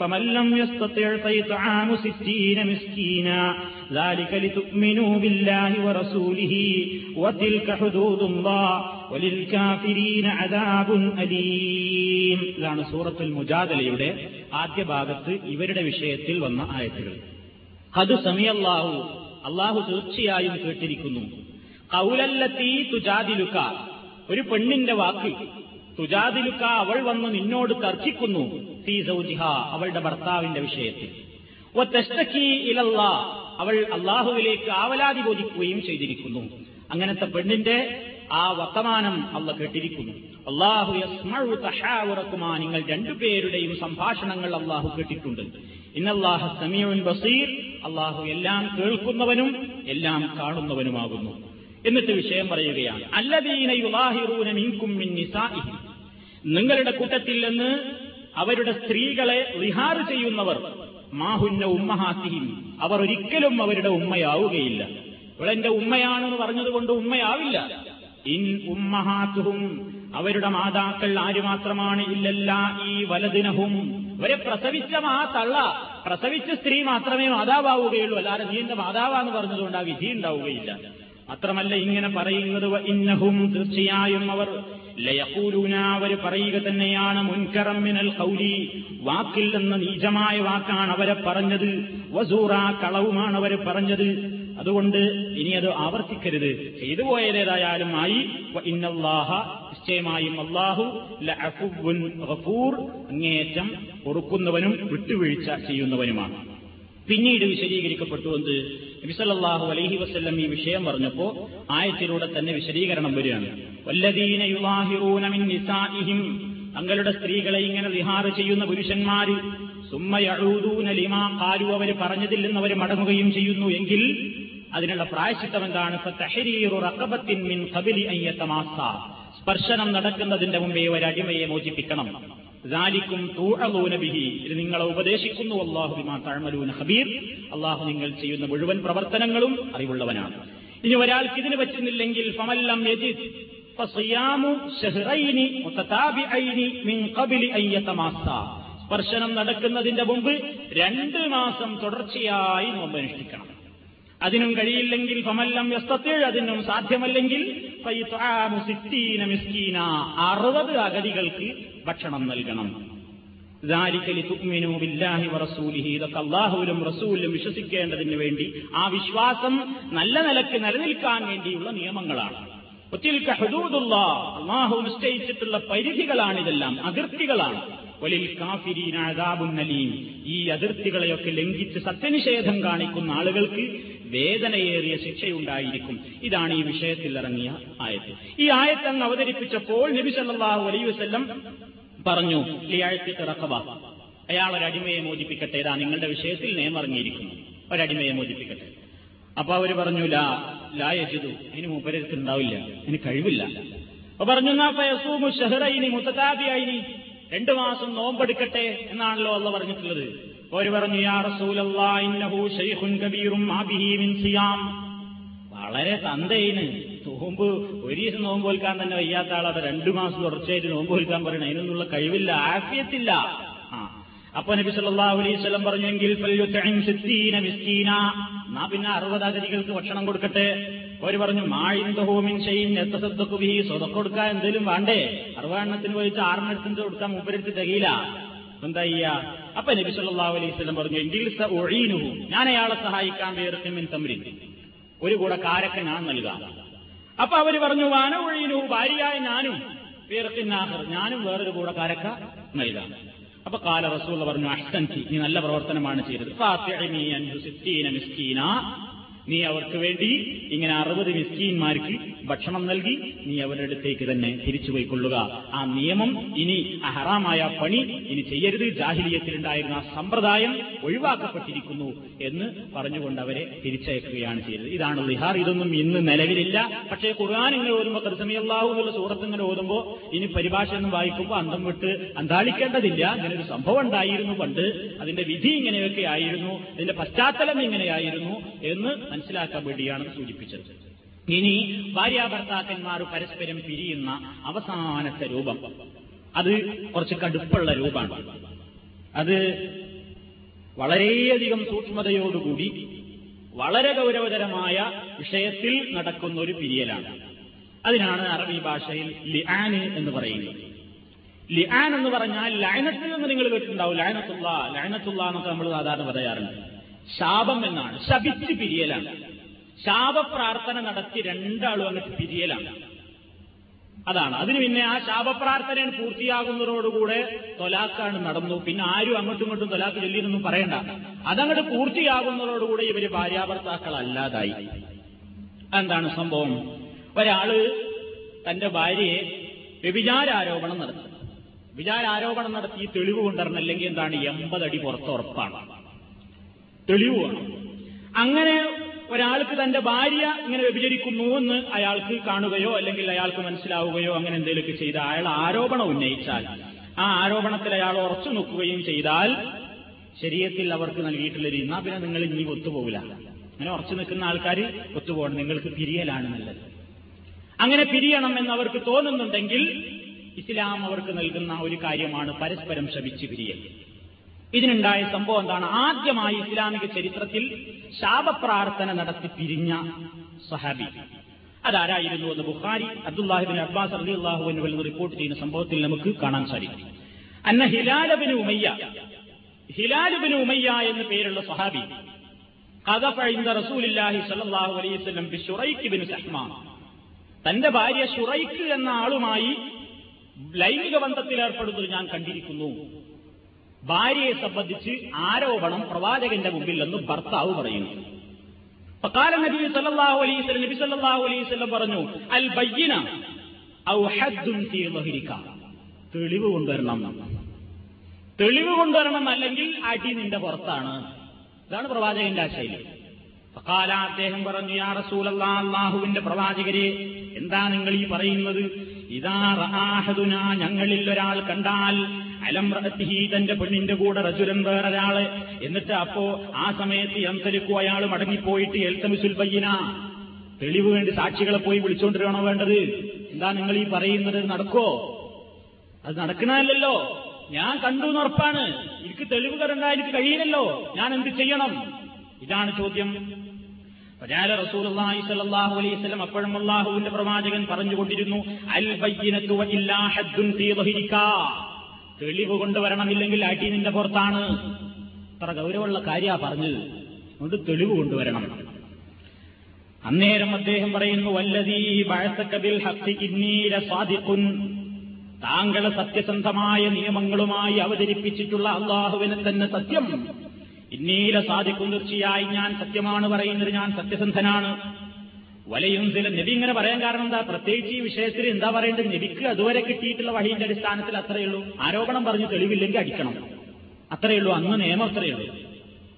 فمن لم يستطع فيطعام ستين مسكينا ذلك لتؤمنوا بالله ورسوله وتلك حدود الله وللكافرين عذاب أليم ഇതാണ് സൂറത്തുൽ മുജാദലയുടെ ആദ്യ ഭാഗത്ത് ഇവരുടെ വിഷയത്തിൽ വന്ന ആയത്തുകൾ അത് സമയല്ലാഹു അള്ളാഹു തീർച്ചയായും കേട്ടിരിക്കുന്നു കൗലല്ലത്തി തുജാദിലുക്ക ഒരു പെണ്ണിന്റെ വാക്ക് തുജാദിലുക്ക അവൾ വന്ന് നിന്നോട് തർക്കിക്കുന്നു. സൗജിഹ അവളുടെ ഭർത്താവിന്റെ വിഷയത്തിൽ. ഒത്തഷ്ടക്കി അവൾ അള്ളാഹുവിലേക്ക് ആവലാതി ബോധിക്കുകയും ചെയ്തിരിക്കുന്നു. അങ്ങനത്തെ പെണ്ണിന്റെ ആ വർത്തമാനം അല്ല കേട്ടിരിക്കുന്നു. അള്ളാഹു യസ്മഴു തഹാവുറക്കുമാ നിങ്ങൾ രണ്ടുപേരുടെയും സംഭാഷണങ്ങൾ അള്ളാഹു കേട്ടിട്ടുണ്ട്. ഇന്നല്ലാഹ സമീഉൻ ബസീർ അള്ളാഹു എല്ലാം കേൾക്കുന്നവനും എല്ലാം കാണുന്നവനുമാകുന്നു. എന്നിട്ട് വിഷയം പറയുകയാണ്. അല്ലദീന യുലാഹിറൂന മിൻ നിസാഇഹിം. നിങ്ങളുടെ കൂട്ടത്തിൽ നിന്ന് അവരുടെ സ്ത്രീകളെ റിഹാർ ചെയ്യുന്നവർ മാഹുന്ന ഉമ്മഹാത്തിഹിം അവർ ഒരിക്കലും അവരുടെ ഉമ്മയാവുകയില്ല. ഇവളെന്റെ ഉമ്മയാണെന്ന് പറഞ്ഞതുകൊണ്ട് ഉമ്മയാവില്ല. ഇൻ ഉമ്മഹാത്തുഹും അവരുടെ മാതാക്കൾ ആര് മാത്രമാണ് ഇല്ലല്ല ഈ വലതിനഹും. ഇവരെ പ്രസവിച്ച മാ തള്ള പ്രസവിച്ച സ്ത്രീ മാത്രമേ മാതാവാവുകയുള്ളൂ. അല്ലാതെ നീ എന്റെ മാതാവാന്ന് പറഞ്ഞതുകൊണ്ട് ആ വിധി ഉണ്ടാവുകയില്ല. മാത്രമല്ല ഇങ്ങനെ പറയുന്നത് ഇന്നഹും തീർച്ചയായും അവർ ലയക്കൂലൂന അവർ പറയുക തന്നെയാണ് മുൻകറമ്മിനൽ കൗലി വാക്കിൽ നിന്ന് നീചമായ വാക്കാണ് അവരെ പറഞ്ഞത്. വസൂറ കളവുമാണ് അവർ പറഞ്ഞത്. അതുകൊണ്ട് ഇനി അത് ആവർത്തിക്കരുത്. ചെയ്തു പോയതേതായാലും ആയി. ഇന്നല്ലാഹ നിശ്ചയമായും അള്ളാഹു ഗഫൂർ. അങ്ങേയറ്റം പൊറുക്കുന്നവനും വിട്ടുവീഴ്ച ചെയ്യുന്നവനുമാണ്. പിന്നീട് വിശദീകരിക്കപ്പെട്ടു എന്ത്? നബിസല്ലാഹു അലഹി വസ്ല്ലം ഈ വിഷയം പറഞ്ഞപ്പോ ആയത്തിലൂടെ തന്നെ വിശദീകരണം വരികയാണ്. വല്ലദീന യുവാഹിറൂന മിൻ നിസാഇഹിം. തങ്ങളുടെ സ്ത്രീകളെ ഇങ്ങനെ വിഹാറ് ചെയ്യുന്ന പുരുഷന്മാര് സുമ്മയഴൂതൂന ലിമാ ഖാലു അവർ പറഞ്ഞതിൽ നിന്ന് അവർ മടങ്ങുകയും ചെയ്യുന്നു എങ്കിൽ അതിനുള്ള പ്രായശ്ചിത്തം എന്താണ്? മിൻ ഖബലി അയ്യത്തമാസ സ്പർശനം നടക്കുന്നതിന്റെ മുമ്പേ ഒരു അടിമയെ മോചിപ്പിക്കണം ും ഇത് നിങ്ങളെ ഉപദേശിക്കുന്നു. അള്ളാഹു ബിമാ തഅമലൂന ഖബീർ. അള്ളാഹു നിങ്ങൾ ചെയ്യുന്ന മുഴുവൻ പ്രവർത്തനങ്ങളും അറിവുള്ളവനാണ്. ഇനി ഒരാൾക്ക് ഇതിന് പറ്റുന്നില്ലെങ്കിൽ ഫമല്ലം യജിദ് സ്പർശനം നടക്കുന്നതിന്റെ മുമ്പ് രണ്ട് മാസം തുടർച്ചയായി നോമ്പ് അനുഷ്ഠിക്കണം. അതിനും കഴിയില്ലെങ്കിൽ ഫമല്ലം വ്യസ്തത്തിൽ അതിനും സാധ്യമല്ലെങ്കിൽ അറുപത് അഗതികൾക്ക് ഭക്ഷണം നൽകണം. ഇതൊക്കെ റസൂലും വിശ്വസിക്കേണ്ടതിന് വേണ്ടി ആ വിശ്വാസം നല്ല നിലയ്ക്ക് നിലനിൽക്കാൻ വേണ്ടിയുള്ള നിയമങ്ങളാണ്. അള്ളാഹു നിശ്ചയിച്ചിട്ടുള്ള പരിധികളാണിതെല്ലാം അതിർത്തികളാണ്. ഒലിൽ കാഫിരീന അദാബുൻ അലീം ഈ അതിർത്തികളെയൊക്കെ ലംഘിച്ച് സത്യനിഷേധം കാണിക്കുന്ന ആളുകൾക്ക് വേദനയേറിയ ശിക്ഷയുണ്ടായിരിക്കും. ഇതാണ് ഈ വിഷയത്തിൽ ഇറങ്ങിയ ആയത്ത്. ഈ ആയത്തങ്ങ് അവതരിപ്പിച്ചപ്പോൾ നബി സല്ലല്ലാഹു അലൈഹി വസല്ലം പറഞ്ഞു ലിയാഴ്ത്തി തിറക്കവ അയാൾ ഒരു അടിമയെ മോചിപ്പിക്കട്ടെ ഇതാ നിങ്ങളുടെ വിഷയത്തിൽ നിയമറിഞ്ഞിരിക്കുന്നു ഒരടിമയെ മോചിപ്പിക്കട്ടെ. അപ്പൊ അവർ പറഞ്ഞു ലാ ലാ യജിദു. ഇനി മൂപ്പരത്ത് ഉണ്ടാവില്ല ഇനി കഴിവില്ല. അപ്പൊ പറഞ്ഞു ഫയസൂമു ഷഹറൈനി മുത്തതാബിയായി രണ്ടു മാസം നോമ്പെടുക്കട്ടെ എന്നാണല്ലോ അല്ല പറഞ്ഞിട്ടുള്ളത്. ഒരു പറഞ്ഞു യാ റസൂലല്ലാ ഇന്നഹു ശൈഖുൻ കബീറും ആബിഹി മിൻ സിയാം. വളരെ തന്തയിന് നോമ്പ് ഒരു ദിവസം നോമ്പ് കൊൽക്കാൻ തന്നെ വയ്യാത്ത ആളാണ് രണ്ടു മാസം തുടർച്ചയായിട്ട് നോമ്പ് കൊൽക്കാൻ പറയണം. അതിനൊന്നുള്ള കഴിവില്ല ആഫിയത്തില്ല. അപ്പൊ നബി സല്ലല്ലാഹു അലൈഹി പറഞ്ഞെങ്കിൽ നാ പിന്നെ അറുപത് അഗതികൾക്ക് ഭക്ഷണം കൊടുക്കട്ടെ. അവർ പറഞ്ഞു മാഴിന്തഹോ മിൻ ഷൈൻ എത്തസദ്ദഖു ബിഹി. സ്വതക്ക കൊടുക്കാൻ എന്തെങ്കിലും വേണ്ടേ? അറുപതെണ്ണത്തിന് പോയിട്ട് ആറെണ്ണത്തിന് കൊടുക്കാൻ മുപ്പരത്തി തികയില്ല. എന്താ ചെയ്യാ? അപ്പൊ നബി സല്ലല്ലാഹു അലൈഹി പറഞ്ഞു എങ്കിൽ സഉഈനുഹു. ഞാൻ അയാളെ സഹായിക്കാൻ വേറെ തമ്മിൽ. ഒരു കൂടെ കാരക്ക ഞാൻ നൽകാം. അപ്പൊ അവർ പറഞ്ഞു വാന ഒഴീനു ഭാര്യയായ ഞാനും പേർക്കിന്നാഹർ ഞാനും വേറൊരു കൂടെ കാരക്ക നൽകാം. അപ്പൊ കാല റസൂൽ പറഞ്ഞു അഹ്സൻതി നീ നല്ല പ്രവർത്തനമാണ് ചെയ്തത്. നീ അവർക്ക് വേണ്ടി ഇങ്ങനെ അറുപത് മിസ്കീന്മാർക്ക് ഭക്ഷണം നൽകി നീ അവരുടെ അടുത്തേക്ക് തന്നെ തിരിച്ചു പോയിക്കൊള്ളുക. ആ നിയമം ഇനി അഹറാമായ പണി ഇനി ചെയ്യരുത്. ജാഹിലിയത്തിലുണ്ടായിരുന്ന ആ സമ്പ്രദായം ഒഴിവാക്കപ്പെട്ടിരിക്കുന്നു എന്ന് പറഞ്ഞുകൊണ്ട് അവരെ തിരിച്ചയക്കുകയാണ് ചെയ്തത്. ഇതാണ് ലിഹാർ. ഇതൊന്നും ഇന്ന് നിലവിലില്ല. പക്ഷേ ഖുർആൻ ഇങ്ങനെ ഓതുമ്പോൾ കർസമിയല്ലാഹു എന്നുള്ള സൂറത്ത് ഇങ്ങനെ ഓതുമ്പോൾ ഇനി പരിഭാഷ ഒന്നും വായിക്കുമ്പോൾ അന്തം വിട്ട് അന്താളിക്കേണ്ടതില്ല ഇങ്ങനെ ഒരു സംഭവം ഉണ്ടായിരുന്നു പണ്ട്. അതിന്റെ വിധി ഇങ്ങനെയൊക്കെ ആയിരുന്നു. അതിന്റെ പശ്ചാത്തലം ഇങ്ങനെയായിരുന്നു എന്ന് മനസ്സിലാക്കാൻ വേണ്ടിയാണ് സൂചിപ്പിച്ചത് ഇനി ഭാര്യാഭർത്താക്കന്മാർ പരസ്പരം പിരിയുന്ന അവസാനത്തെ രൂപം. അത് കുറച്ച് കടുപ്പുള്ള രൂപമാണ്. അത് വളരെയധികം സൂക്ഷ്മതയോടുകൂടി വളരെ ഗൗരവതരമായ വിഷയത്തിൽ നടക്കുന്ന ഒരു പിരിയലാണ്. അതിനാണ് അറബി ഭാഷയിൽ ലിആൻ എന്ന് പറയുന്നത്. ലിആൻ എന്ന് പറഞ്ഞാൽ ലൈനത്തിൽ എന്ന് നിങ്ങൾ കേട്ടിട്ടുണ്ടാവും. ലയനത്തുള്ള ലയനത്തുള്ള എന്നൊക്കെ നമ്മൾ സാധാരണ പറയാറുണ്ട്. ശാപം എന്നാണ്. ശപിച്ച് പിരിയലാണ്. ശാപപ്രാർത്ഥന നടത്തി രണ്ടാളും അങ്ങോട്ട് പിരിയലാണ്. അതാണ്. അതിന് പിന്നെ ആ ശാപപ്രാർത്ഥന പൂർത്തിയാകുന്നതോടുകൂടെ തൊലാക്കാണ് നടന്നു. പിന്നെ ആരും അങ്ങോട്ടും ഇങ്ങോട്ടും തൊലാക്ക് ചൊല്ലിയെന്നൊന്നും പറയണ്ട. അതങ്ങോട്ട് പൂർത്തിയാകുന്നതോടുകൂടെ ഇവർ ഭാര്യാഭർത്താക്കളല്ലാതായി. എന്താണ് സംഭവം? ഒരാൾ തന്റെ ഭാര്യയെ വ്യഭിചാരോപണം നടത്തി. വിചാരാരോപണം നടത്തി തെളിവ് കൊണ്ടുവരണം അല്ലെങ്കിൽ എന്താണ്? എൺപതടി പുറത്തുറപ്പാണ്. തെളിവ് വേണം. അങ്ങനെ ഒരാൾക്ക് തന്റെ ഭാര്യ ഇങ്ങനെ വ്യഭിചരിക്കുന്നു എന്ന് അയാൾക്ക് കാണുകയോ അല്ലെങ്കിൽ അയാൾക്ക് മനസ്സിലാവുകയോ അങ്ങനെ എന്തെങ്കിലുമൊക്കെ ചെയ്ത അയാൾ ആരോപണം ഉന്നയിച്ചാൽ ആ ആരോപണത്തിൽ അയാൾ ഉറച്ചു നോക്കുകയും ചെയ്താൽ ശരീരത്തിൽ അവർക്ക് നൽകിയിട്ടുള്ള രീതി പിന്നെ നിങ്ങൾ ഇനി ഒത്തുപോകില്ല. അങ്ങനെ ഉറച്ചു നിൽക്കുന്ന ആൾക്കാർ ഒത്തുപോകണം. നിങ്ങൾക്ക് പിരിയലാണ് നല്ലത്. അങ്ങനെ പിരിയണം എന്ന് അവർക്ക് തോന്നുന്നുണ്ടെങ്കിൽ ഇസ്ലാം അവർക്ക് നൽകുന്ന ഒരു കാര്യമാണ് പരസ്പരം ശപിച്ച് പിരിയൽ. ഇതിനുണ്ടായ സംഭവം എന്താണ്? ആദ്യമായി ഇസ്ലാമിക ചരിത്രത്തിൽ ശാപപ്രാർത്ഥന നടത്തി പിരിഞ്ഞ സഹാബി അതാരായിരുന്നു എന്ന് ബുഖാരി അബ്ദുല്ലാഹിബിൻ അബ്ബാസ് അലി അള്ളാഹുവിന് നിന്ന് റിപ്പോർട്ട് ചെയ്യുന്ന സംഭവത്തിൽ നമുക്ക് കാണാൻ സാധിക്കും. അന്ന ഹിലാലബിന് ഉമയ്യ ഹിലാലുബിന് ഉമയ്യ എന്ന് പേരുള്ള സഹാബി റസൂലില്ലാഹി ബി ശുറൈഖ് ബിൻ സഹ്മാൻ. തന്റെ ഭാര്യ ഷുറൈഖ് എന്ന ആളുമായി ലൈംഗിക ബന്ധത്തിൽ ഏർപ്പെടുന്നത് ഞാൻ കണ്ടിരിക്കുന്നു. ഭാര്യയെ സംബന്ധിച്ച് ആരോപണം പ്രവാചകന്റെ മുമ്പിൽ നിന്ന് ഭർത്താവ് പറയുന്നു. നബി സല്ലല്ലാഹു അലൈഹി വസല്ലം നബി സല്ലല്ലാഹു അലൈഹി വസല്ലം പറഞ്ഞു അൽ ബയ്യന ഔ ഹദ്ദുൻ ഫീ തെളിവ് കൊണ്ടുവരണം. തെളിവ് കൊണ്ടുവരണം അല്ലെങ്കിൽ അടി നിന്റെ പുറത്താണ്. ഇതാണ് പ്രവാചകന്റെ ആശയം. ഫഖാല അദ്ദേഹം പറഞ്ഞു യാ റസൂലല്ലാ അല്ലാഹുവിന്റെ പ്രവാചകരെ എന്താ നിങ്ങൾ ഈ പറയുന്നത്? ഇതാ റഹാഹദുന ഞങ്ങളിൽ ഒരാൾ കണ്ടാൽ അലംറഹി തന്റെ പെണ്ണിന്റെ കൂടെ റജുരൻ വേറൊരാൾ. എന്നിട്ട് അപ്പോ ആ സമയത്ത് എന്തലിക്കോ അയാൾ മടങ്ങിപ്പോയിട്ട് എൽത്തമിസുൽ ബയ്യന. തെളിവ് വേണ്ടി സാക്ഷികളെ പോയി വിളിച്ചോണ്ടിരിക്കണോ വേണ്ടത്? എന്താ നിങ്ങൾ ഈ പറയുന്നത്? നടക്കോ? അത് നടക്കണമല്ലോ ഞാൻ കണ്ടു എന്ന് ഉറപ്പാണ്. എനിക്ക് തെളിവ് തരണ്ട എനിക്ക് കഴിയില്ലല്ലോ. ഞാൻ എന്ത് ചെയ്യണം? ഇതാണ് ചോദ്യം. പ്രജാല റസൂലുള്ളാഹി അള്ളാഹു അലൈഹി വസല്ലം അപ്പോഴും അള്ളാഹുവിന്റെ പ്രവാചകൻ പറഞ്ഞുകൊണ്ടിരുന്നു അൽ ബയ്യിനത്തു ഇല്ലാ ഹദ്ദുൻ ഫീ ളഹിരിക തെളിവ് കൊണ്ടുവരണമില്ലെങ്കിൽ അടി നിന്റെ പുറത്താണ്. അത്ര ഗൗരവമുള്ള കാര്യാ പറഞ്ഞത്. അതുകൊണ്ട് തെളിവ് കൊണ്ടുവരണം. അന്നേരം അദ്ദേഹം പറയുന്നു വല്ലതീ പഴത്തക്കതിൽ ബിൽ കിന്നീര ലസാദിഖുൻ താങ്കളെ സത്യസന്ധമായ നിയമങ്ങളുമായി അവതരിപ്പിച്ചിട്ടുള്ള അള്ളാഹുവിനെ തന്നെ സത്യം. ഇന്നീല സാധിക്കും തീർച്ചയായി ഞാൻ സത്യമാണ് പറയുന്നത് ഞാൻ സത്യസന്ധനാണ്. വലയും ചില നബി ഇങ്ങനെ പറയാൻ കാരണം എന്താ? പ്രത്യേകിച്ച് ഈ വിഷയത്തിൽ എന്താ പറയേണ്ടത്? നബിക്ക് അതുവരെ കിട്ടിയിട്ടുള്ള വഴിയുടെ അടിസ്ഥാനത്തിൽ അത്രയേ ഉള്ളൂ. ആരോപണം പറഞ്ഞ് തെളിവില്ലെങ്കിൽ അടിക്കണം. അത്രയേ ഉള്ളൂ. അന്ന് നിയമം അത്രയേ ഉള്ളൂ.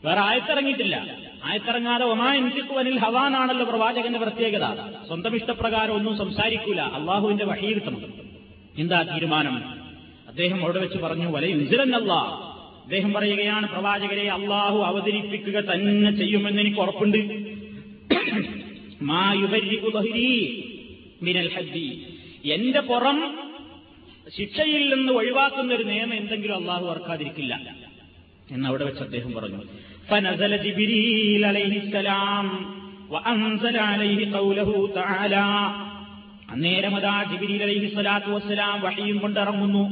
വേറെ ആയത്തിറങ്ങിയിട്ടില്ല. ആയത്തിറങ്ങാതെ ഒമാ എനിക്ക് വനിൽ ഹവാനാണല്ലോ പ്രവാചകന്റെ പ്രത്യേകത. സ്വന്തം ഇഷ്ടപ്രകാരം ഒന്നും സംസാരിക്കൂല. അള്ളാഹുവിന്റെ വഴി കിട്ടണം. എന്താ തീരുമാനം? അദ്ദേഹം അവിടെ വെച്ച് പറഞ്ഞു വല ഇൻസിലല്ല അദ്ദേഹം പറയുകയാണ് പ്രവാചകരെ അള്ളാഹു അവതരിപ്പിക്കുക തന്നെ ചെയ്യുമെന്ന് എനിക്ക് ഉറപ്പുണ്ട്. മിനൽ ഹജ്ജി എന്റെ പുറം ശിക്ഷയിൽ നിന്ന് ഒഴിവാക്കുന്ന ഒരു നിയമം എന്തെങ്കിലും അള്ളാഹു ഓർക്കാതിരിക്കില്ല എന്ന് അവിടെ വെച്ച് അദ്ദേഹം പറഞ്ഞു ഫനസല ജിബിരീൽ അലൈഹിസ്സലാം وأنزل عليه قوله تعالى അന്നേരം അതാ ജിബിരി അലൈഹി സ്വലാത്തു വസ്സലാം വഹിയും കൊണ്ടിറങ്ങുന്നു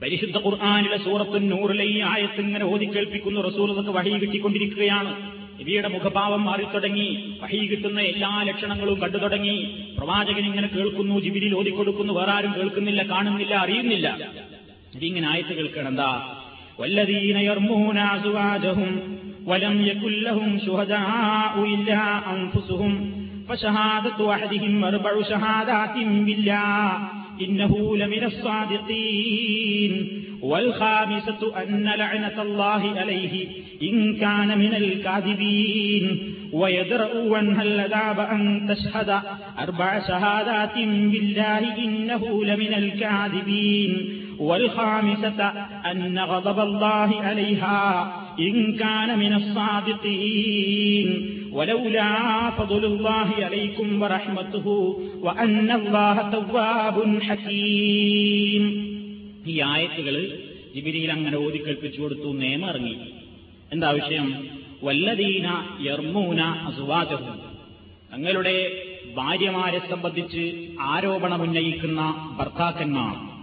പരിശുദ്ധ ഖുർആാനിലെ സൂറത്തു നൂറിലെ ഈ ആയത്ത് ഇങ്ങനെ ഓതിക്കേൽപ്പിക്കുന്നു റസൂലൊക്കെ വഹി കിട്ടിക്കൊണ്ടിരിക്കുകയാണ് നബിയുടെ മുഖഭാവം മാറിത്തുടങ്ങി വഹി കിട്ടുന്ന എല്ലാ ലക്ഷണങ്ങളും കണ്ടു തുടങ്ങി പ്രവാചകൻ ഇങ്ങനെ കേൾക്കുന്നു ജിബിരിൽ ഓതിക്കൊടുക്കുന്നു വേറെ ആരും കേൾക്കുന്നില്ല കാണുന്നില്ല അറിയുന്നില്ല ഇതിങ്ങനെ ആയത്ത് കേൾക്കണം എന്താ والذين يرمون أزواجهم ولم يكن لهم شهداء إلا أنفسهم فشهادة أحدهم أربع شهادات بالله إنه لمن الصادقين والخامسة أن لعنة الله عليه إن كان من الكاذبين. ويدرأ عنها العذاب أن تشهد أربع شهادات بالله إنه لمن الكاذبين. والخامسة أن غضب الله عليها إن كان من الصادقين. ولولا فضل الله عليكم ورحمته وأن الله تواب حكيم. ഈ ആയത്തുകൾ ജിബിരിയിൽ അങ്ങനെ ഓതിക്കേൽപ്പിച്ചു കൊടുത്തു നിയമം ഇറങ്ങി. എന്താ വിഷയം? വല്ലദീന യർമൂന അസുവാചവും തങ്ങളുടെ ഭാര്യമാരെ സംബന്ധിച്ച് ആരോപണമുന്നയിക്കുന്ന ഭർത്താക്കന്മാർ.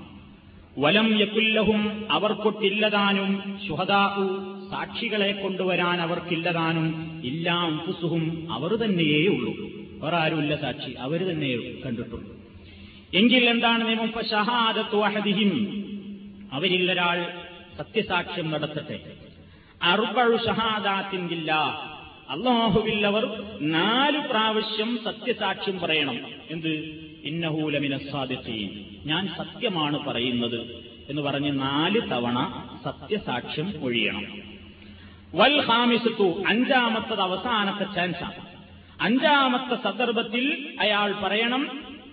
വലം യക്കുല്ലഹും അവർക്കൊട്ടില്ലതാനും ശുഹദാഹു സാക്ഷികളെ കൊണ്ടുവരാൻ അവർക്കില്ലതാനും ഇല്ലാ ഉപ്പുസുഹും അവർ തന്നെയേ ഉള്ളൂ. വേറെ ആരുമില്ല സാക്ഷി അവർ തന്നെ കണ്ടിട്ടുള്ളൂ. എങ്കിൽ എന്താണ് നിയമം? അവരിൽ ഒരാൾ സത്യസാക്ഷ്യം നടത്തട്ടെ. അറുപഴു ഷഹാദാത്തിങ്കില്ല അള്ളാഹുവിൽ അവർ നാല് പ്രാവശ്യം സത്യസാക്ഷ്യം പറയണം. എന്ത്? ഇന്നഹൂലമിന സാധ്യതയും ഞാൻ സത്യമാണ് പറയുന്നത് എന്ന് പറഞ്ഞ് നാല് തവണ സത്യസാക്ഷ്യം ഒഴിയണം. വൽ ഹാമിസത്തു അഞ്ചാമത്തത് അവസാനത്തെ ചാൻസാണ് അഞ്ചാമത്തെ സന്ദർഭത്തിൽ അയാൾ പറയണം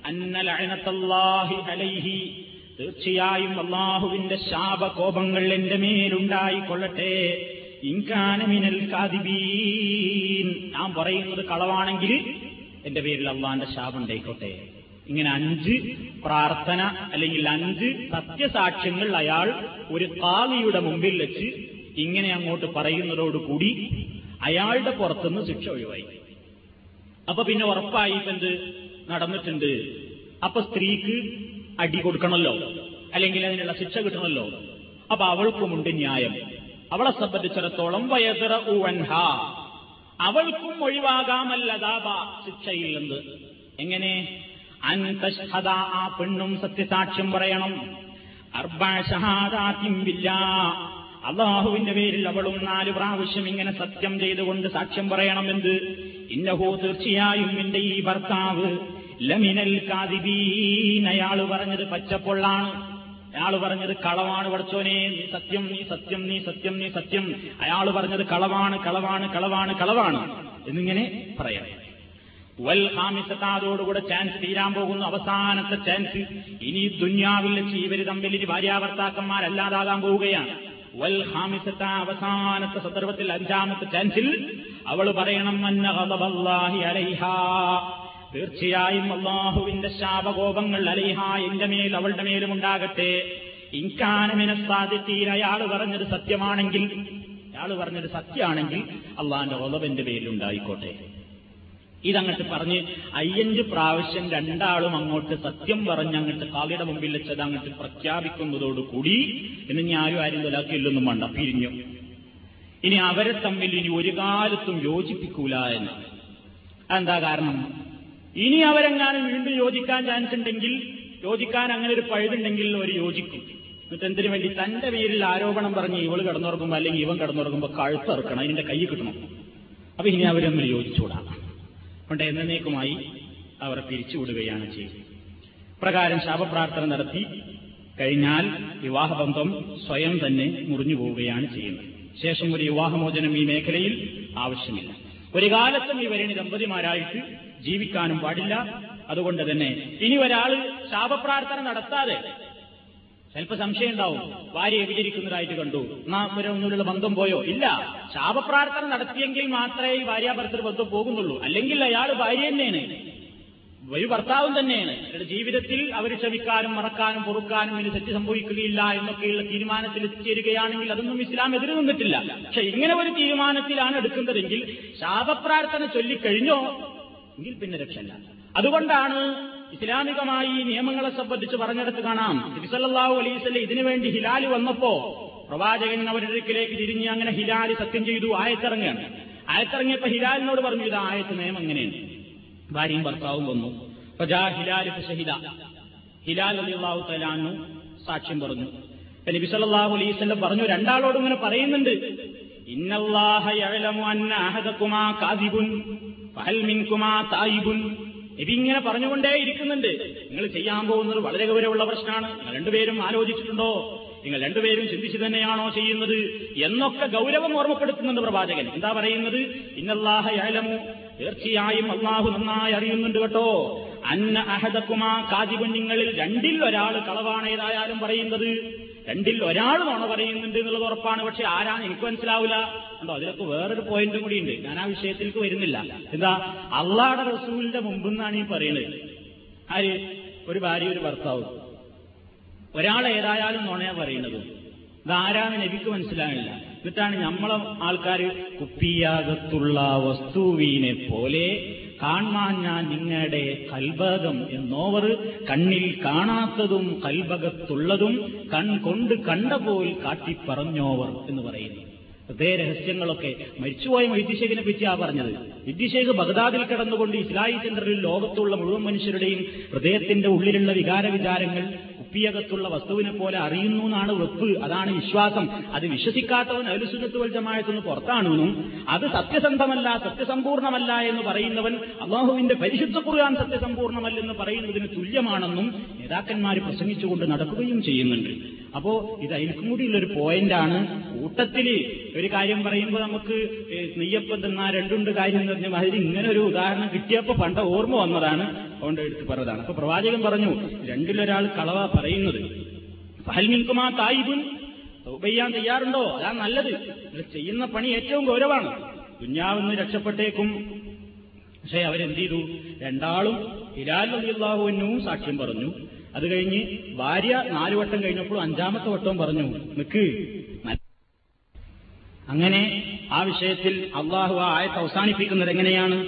അന്നലഅനത്തല്ലാഹി അലൈഹി തീർച്ചയായും അള്ളാഹുവിന്റെ ശാപകോപങ്ങൾ എന്റെ മേലുണ്ടായിക്കൊള്ളട്ടെ. ഇൻകാനമിനൽ കാതിബീൻ ഞാൻ പറയുന്നത് കളവാണെങ്കിൽ എന്റെ പേരിൽ അള്ളാന്റെ ശാപം ഉണ്ടായിക്കോട്ടെ. ഇങ്ങനെ അഞ്ച് പ്രാർത്ഥന അല്ലെങ്കിൽ അഞ്ച് സത്യസാക്ഷ്യങ്ങൾ അയാൾ ഒരു കാളിയുടെ മുമ്പിൽ വെച്ച് ഇങ്ങനെ അങ്ങോട്ട് പറയുന്നതോടുകൂടി അയാളുടെ പുറത്തുനിന്ന് ശിക്ഷ ഒഴിവായി. അപ്പൊ പിന്നെ ഉറപ്പായി നടന്നിട്ടുണ്ട്. അപ്പൊ സ്ത്രീക്ക് അടി കൊടുക്കണമല്ലോ അല്ലെങ്കിൽ അതിനുള്ള ശിക്ഷ കിട്ടണമല്ലോ അപ്പൊ അവൾക്കുമുണ്ട് ന്യായം. അവളെ സംബന്ധിച്ചിടത്തോളം വയതറ ഉവൻഹ അവൾക്കും ഒഴിവാകാമല്ലതാ ശിക്ഷയിൽ നിന്ന് എങ്ങനെ? അൻതഷ്ഹദ ആ പെണ്ണും സത്യസാക്ഷ്യം പറയണം. അർബാഷഹാദാത്തിമ്പില്ല അള്ളാഹുവിന്റെ പേരിൽ അവളും നാല് പ്രാവശ്യം ഇങ്ങനെ സത്യം ചെയ്തുകൊണ്ട് സാക്ഷ്യം പറയണമെന്ത്? ഇന്നഹോ തീർച്ചയായും എന്റെ ഈ ഭർത്താവ് ലമിനൽ കാതിബീൻ അയാൾ പറഞ്ഞത് പച്ചപ്പൊള്ളാണ്. അയാൾ പറഞ്ഞത് കളവാണ്. പഠിച്ചോനെ നീ സത്യം നീ സത്യം നീ സത്യം നീ സത്യം. അയാൾ പറഞ്ഞത് കളവാണ് കളവാണ് കളവാണ് കളവാണ് എന്നിങ്ങനെ പറയാം. വൽ ഹാമിസത്താതോടുകൂടെ ചാൻസ് തീരാൻ പോകുന്നു. അവസാനത്തെ ചാൻസ് ഇനി ദുന്യാവിൽ വെച്ച് ഇവർ തമ്മിൽ ഇനി ഭാര്യാഭർത്താക്കന്മാരല്ലാതാകാൻ പോവുകയാണ്. വൽ ഹാമിസത്ത അവസാനത്തെ സന്ദർഭത്തിൽ അഞ്ചാമത്തെ ചാൻസിൽ അവൾ പറയണം അന്ന അലൈഹാ. തീർച്ചയായും അള്ളാഹുവിന്റെ ശാപകോപങ്ങൾ അലിഹ എന്റെ മേൽ അവളുടെ മേലും ഉണ്ടാകട്ടെ. ഇൻകാനമിന സാധിത്തീൻ അയാൾ പറഞ്ഞത് സത്യമാണെങ്കിൽ അയാൾ പറഞ്ഞത് സത്യമാണെങ്കിൽ അള്ളാഹിന്റെ ഒലവന്റെ പേരിലുണ്ടായിക്കോട്ടെ ഇതങ്ങോട്ട് പറഞ്ഞ് അയ്യഞ്ച് പ്രാവശ്യം രണ്ടാളും അങ്ങോട്ട് സത്യം പറഞ്ഞ് അങ്ങോട്ട് കാളിയുടെ മുമ്പിൽ വെച്ചത് അങ്ങോട്ട് പ്രഖ്യാപിക്കുന്നതോടുകൂടി എന്ന് ഇനി ആരും ആരും തൊലാക്കില്ലൊന്നും വേണ്ട പിരിഞ്ഞു. ഇനി അവരെ തമ്മിൽ ഇനി ഒരു കാലത്തും യോജിപ്പിക്കൂല എന്ന്. അതെന്താ കാരണം? ഇനി അവരെങ്ങാനും വീണ്ടും യോജിക്കാൻ ചാൻസ് ഉണ്ടെങ്കിൽ യോജിക്കാൻ അങ്ങനെ ഒരു പഴുതുണ്ടെങ്കിൽ അവർ യോജിക്കും. എന്നിട്ട് എന്തിനു വേണ്ടി തന്റെ പേരിൽ ആരോപണം പറഞ്ഞ് ഇവൾ കിടന്നുറങ്ങുമ്പോ അല്ലെങ്കിൽ ഇവൻ കിടന്നുറങ്ങുമ്പോ കഴുത്തിറക്കണം അതിന്റെ കൈ കിട്ടണം. അപ്പൊ ഇനി അവരൊന്നും യോജിച്ചുകൂടാണ് യോജിച്ചുകൂടാ അതുകൊണ്ട് എന്നേക്കുമായി അവർ പിരിച്ചുവിടുകയാണ് ചെയ്യുന്നത് പ്രകാരം ശാപപ്രാർത്ഥന നടത്തി. കഴിഞ്ഞാൽ വിവാഹബന്ധം സ്വയം തന്നെ മുറിഞ്ഞു പോവുകയാണ് ചെയ്യുന്നത്. ശേഷം ഒരു വിവാഹമോചനം ഈ മേഖലയിൽ ആവശ്യമില്ല. ഒരു കാലത്തും ഈ വരണി ദമ്പതിമാരായിട്ട് ജീവിക്കാനും പാടില്ല. അതുകൊണ്ട് തന്നെ ഇനി ഒരാൾ ശാപപ്രാർത്ഥന നടത്താതെ ചിലപ്പോ സംശയം ഉണ്ടാവും ഭാര്യ വിചരിക്കുന്നതായിട്ട് കണ്ടു. ഇവരെ ഒന്നുമില്ല ബന്ധം പോയോ? ഇല്ല. ശാപപ്രാർത്ഥന നടത്തിയെങ്കിൽ മാത്രമേ ഈ ഭാര്യാഭർത്തൃ ബന്ധം പോകുന്നുള്ളൂ. അല്ലെങ്കിൽ അയാൾ ഭാര്യ തന്നെയാണ്. ഒരു ഭർത്താവും തന്നെയാണ്. അവരുടെ ജീവിതത്തിൽ അവർ ക്ഷമിക്കാനും മറക്കാനും പൊറുക്കാനും ഇനി തെറ്റ് സംഭവിക്കുകയില്ല എന്നൊക്കെയുള്ള തീരുമാനത്തിൽ എത്തിച്ചേരുകയാണെങ്കിൽ അതൊന്നും ഇസ്ലാം എതിര് നിന്നിട്ടില്ല പക്ഷെ ഇങ്ങനെ ഒരു തീരുമാനത്തിലാണ് എടുക്കുന്നതെങ്കിൽ ശാപപ്രാർത്ഥന ചൊല്ലിക്കഴിഞ്ഞോ എങ്കിൽ പിന്നെ രക്ഷയില്ല. അതുകൊണ്ടാണ് ഇസ്ലാമികമായി നിയമങ്ങളെ സംബന്ധിച്ച് പറഞ്ഞെടുത്ത് കാണാം. തിരുസല്ലാഹു അലൈസല്ല ഇതിനുവേണ്ടി ഹിലാൽ വന്നപ്പോ പ്രവാചകൻ അവരിടക്കിലേക്ക് തിരിഞ്ഞ് അങ്ങനെ ഹിലാൽ സത്യം ചെയ്തു ആയത്തിറങ്ങുകയാണ്. ആയത്തിറങ്ങിയപ്പോ ഹിലാലിനോട് പറഞ്ഞു ഇത് ആയത്ത് നിയമം എങ്ങനെയാണ് ഭാര്യയും ഭർത്താവും വന്നു. ഫജാ ഹിലാൽ ഷഹിദ. ഹിലാൽ അലിയുള്ളാഹു തലാന്നു സാക്ഷ്യം പറഞ്ഞു. നബി സല്ലല്ലാഹു അലൈഹി വസല്ലം പറഞ്ഞു രണ്ടാളോടും ഇങ്ങനെ പറയുന്നുണ്ട്. ഇന്നല്ലാഹ യഅലമു അന്ന കാദിബുൻ. ഇങ്ങനെ പറഞ്ഞുകൊണ്ടേ ഇരിക്കുന്നുണ്ട് നിങ്ങൾ ചെയ്യാൻ പോകുന്നത് വളരെ ഗൗരവമുള്ള പ്രശ്നമാണ്. നിങ്ങൾ രണ്ടുപേരും ആലോചിച്ചിട്ടുണ്ടോ? നിങ്ങൾ രണ്ടുപേരും ചിന്തിച്ചു തന്നെയാണോ ചെയ്യുന്നത്? എന്നൊക്കെ ഗൗരവം ഓർമ്മപ്പെടുത്തുന്നുണ്ട് പ്രവാചകൻ. എന്താ പറയുന്നത്? ഇന്നല്ലാഹ യഅലമു. തീർച്ചയായും അള്ളാഹു നന്നായി അറിയുന്നുണ്ട് കേട്ടോ. അന്ന അഹദക്കുമാ കാജിബുൻ. നിങ്ങളിൽ രണ്ടിൽ ഒരാൾ കളവാണ് ഏതായാലും പറയുന്നത്. രണ്ടിൽ ഒരാൾ നോണ പറയുന്നുണ്ട് എന്നുള്ളത് ഉറപ്പാണ്. പക്ഷെ ആരാന്ന് എനിക്ക് മനസ്സിലാവില്ല. ഉണ്ടോ അതിലൊക്കെ വേറൊരു പോയിന്റും കൂടിയുണ്ട്. ഞാൻ ആ വിഷയത്തിലേക്ക് വരുന്നില്ല. എന്താ അള്ളാടെ റസൂലിന്റെ മുമ്പെന്നാണ് ഈ പറയുന്നത് ആര്? ഒരു ഭാര്യ ഒരു ഭർത്താവ്. ഒരാൾ ഏതായാലും നുണയാ പറയുന്നത്. ആരാന്ന് നബിക്ക് മനസ്സിലാകില്ല എന്നിട്ടാണ് നമ്മളെ ആൾക്കാർ കുപ്പിയാകത്തുള്ള വസ്തുവിനെ പോലെ കാണാൻ ഞാൻ നിങ്ങളുടെ കൽബകം എന്നോവർ കണ്ണിൽ കാണാത്തതും കൽബകത്തുള്ളതും കൺ കൊണ്ട് കണ്ട പോൽ കാട്ടിപ്പറഞ്ഞോവർ എന്ന് പറയുന്നു. ഹൃദയ രഹസ്യങ്ങളൊക്കെ മരിച്ചുപോയ വൈദ്യശേഖനെ പറ്റിയാ പറഞ്ഞത്. വിദ്യശേഖ് ബഗ്ദാദിൽ കിടന്നുകൊണ്ട് ഇസ്ലായി സെന്ററിൽ ലോകത്തുള്ള മുഴുവൻ മനുഷ്യരുടെയും ഹൃദയത്തിന്റെ ഉള്ളിലുള്ള വികാര വിചാരങ്ങൾ കുപ്പിയകത്തുള്ള വസ്തുവിനെ പോലെ അറിയുന്നു എന്നാണ് വെപ്പ് അതാണ് വിശ്വാസം. അത് വിശ്വസിക്കാത്തവൻ അലുസുന്നത്ത് വൽജമായത്തുനിന്ന് പുറത്താണെന്നും അത് സത്യസന്ധമല്ല സത്യസമ്പൂർണമല്ല എന്ന് പറയുന്നവൻ അള്ളാഹുവിന്റെ പരിശുദ്ധ കുറയാൻ സത്യസമ്പൂർണമല്ലെന്ന് പറയുന്നതിന് തുല്യമാണെന്നും നേതാക്കന്മാർ പ്രസംഗിച്ചുകൊണ്ട് നടക്കുകയും ചെയ്യുന്നുണ്ട്. അപ്പോ ഇത് അതിൽക്കും കൂടിയുള്ളൊരു പോയിന്റാണ് കൂട്ടത്തിൽ ഒരു കാര്യം പറയുമ്പോൾ നമുക്ക് നെയ്യപ്പം തിന്നാ രണ്ടുണ്ട് കാര്യം എന്ന് പറഞ്ഞാൽ മാതിരി ഇങ്ങനെ ഒരു ഉദാഹരണം കിട്ടിയപ്പോൾ പണ്ട ഓർമ്മ വന്നതാണ് അതുകൊണ്ട് എടുത്ത് പറഞ്ഞതാണ്. അപ്പൊ പ്രവാചകൻ പറഞ്ഞു രണ്ടിലൊരാൾ കളവ പറയുന്നത്. ഫഹൽമിൻകുമാ തായിബുൻ. ചെയ്യാൻ തയ്യാറുണ്ടോ? അതാ നല്ലത്. ചെയ്യുന്ന പണി ഏറ്റവും ഗൗരവമാണ്. കുഞ്ഞാവെന്ന് രക്ഷപ്പെട്ടേക്കും. പക്ഷേ അവരെന്ത് ചെയ്തു? രണ്ടാളും ഹിലാൽ അലിയുള്ളാഹുവിനും സാക്ഷ്യം പറഞ്ഞു. അത് കഴിഞ്ഞ് ഭാര്യ നാലു വട്ടം കഴിഞ്ഞപ്പോൾ അഞ്ചാമത്തെ വട്ടവും പറഞ്ഞു നിക്ക് അങ്ങനെ ആ വിഷയത്തിൽ അള്ളാഹു ആ ആയത്ത് അവസാനിപ്പിക്കുന്നത് എങ്ങനെയാണ്?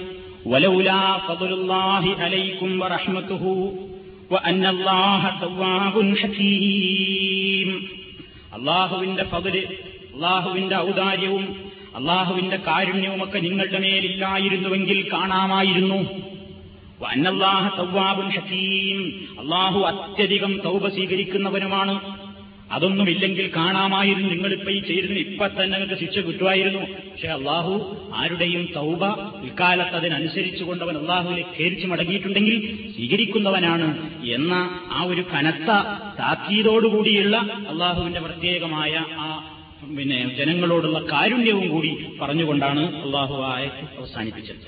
അള്ളാഹുവിന്റെ പതിൽ അള്ളാഹുവിന്റെ ഔദാര്യവും അള്ളാഹുവിന്റെ കാരുണ്യവുമൊക്കെ നിങ്ങളുടെ മേലില്ലായിരുന്നുവെങ്കിൽ കാണാമായിരുന്നു. അന്നല്ലാഹ തവ്വാബുൻ ഹക്കീം അള്ളാഹു അത്യധികം തൗബ സ്വീകരിക്കുന്നവനുമാണ്. അതൊന്നുമില്ലെങ്കിൽ കാണാമായിരുന്നു നിങ്ങളിപ്പോ ഈ ചെയ്തിരുന്നു ഇപ്പൊ തന്നെ നിങ്ങൾക്ക് ശിക്ഷ കിട്ടുമായിരുന്നു. പക്ഷെ അള്ളാഹു ആരുടെയും തൗബ ഇക്കാലത്ത് അതിനനുസരിച്ചു കൊണ്ടവൻ അള്ളാഹുവിനെ ഖേരിച്ചു മടങ്ങിയിട്ടുണ്ടെങ്കിൽ സ്വീകരിക്കുന്നവനാണ് എന്ന ആ ഒരു കനത്ത താക്കീതോടുകൂടിയുള്ള അള്ളാഹുവിന്റെ പ്രത്യേകമായ ആ പിന്നെ ജനങ്ങളോടുള്ള കാരുണ്യവും കൂടി പറഞ്ഞുകൊണ്ടാണ് അള്ളാഹു ആയത്ത് അവസാനിപ്പിച്ചത്.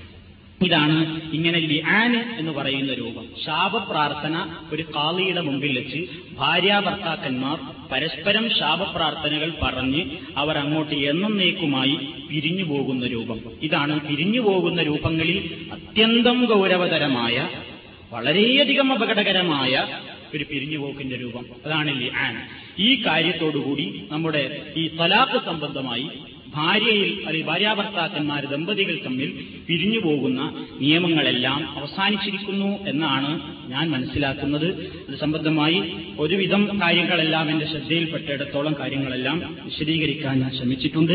ഇതാണ് ഇങ്ങനെ ലിആൻ എന്ന് പറയുന്ന രൂപം. ശാപപ്രാർത്ഥന ഒരു കാളിയുടെ മുമ്പിൽ വെച്ച് ഭാര്യാഭർത്താക്കന്മാർ പരസ്പരം ശാപപ്രാർത്ഥനകൾ പറഞ്ഞ് അവർ അങ്ങോട്ട് എന്നേക്കുമായി പിരിഞ്ഞു പോകുന്ന രൂപം. ഇതാണ് പിരിഞ്ഞു പോകുന്ന രൂപങ്ങളിൽ അത്യന്തം ഗൗരവതരമായ വളരെയധികം അപകടകരമായ ഒരു പിരിഞ്ഞുപോക്കിന്റെ രൂപം. അതാണ് ലിആൻ. ഈ കാര്യത്തോടുകൂടി നമ്മുടെ ഈ തലാഖ് സംബന്ധമായി ഭാര്യയിൽ അല്ലെങ്കിൽ ഭാര്യാഭർത്താക്കന്മാർ ദമ്പതികൾ തമ്മിൽ പിരിഞ്ഞു പോകുന്ന നിയമങ്ങളെല്ലാം അവസാനിച്ചിരിക്കുന്നു എന്നാണ് ഞാൻ മനസ്സിലാക്കുന്നത് അത് സംബന്ധമായി ഒരുവിധം കാര്യങ്ങളെല്ലാം എന്റെ ശ്രദ്ധയിൽപ്പെട്ടിടത്തോളം കാര്യങ്ങളെല്ലാം വിശദീകരിക്കാൻ ഞാൻ ശ്രമിച്ചിട്ടുണ്ട്.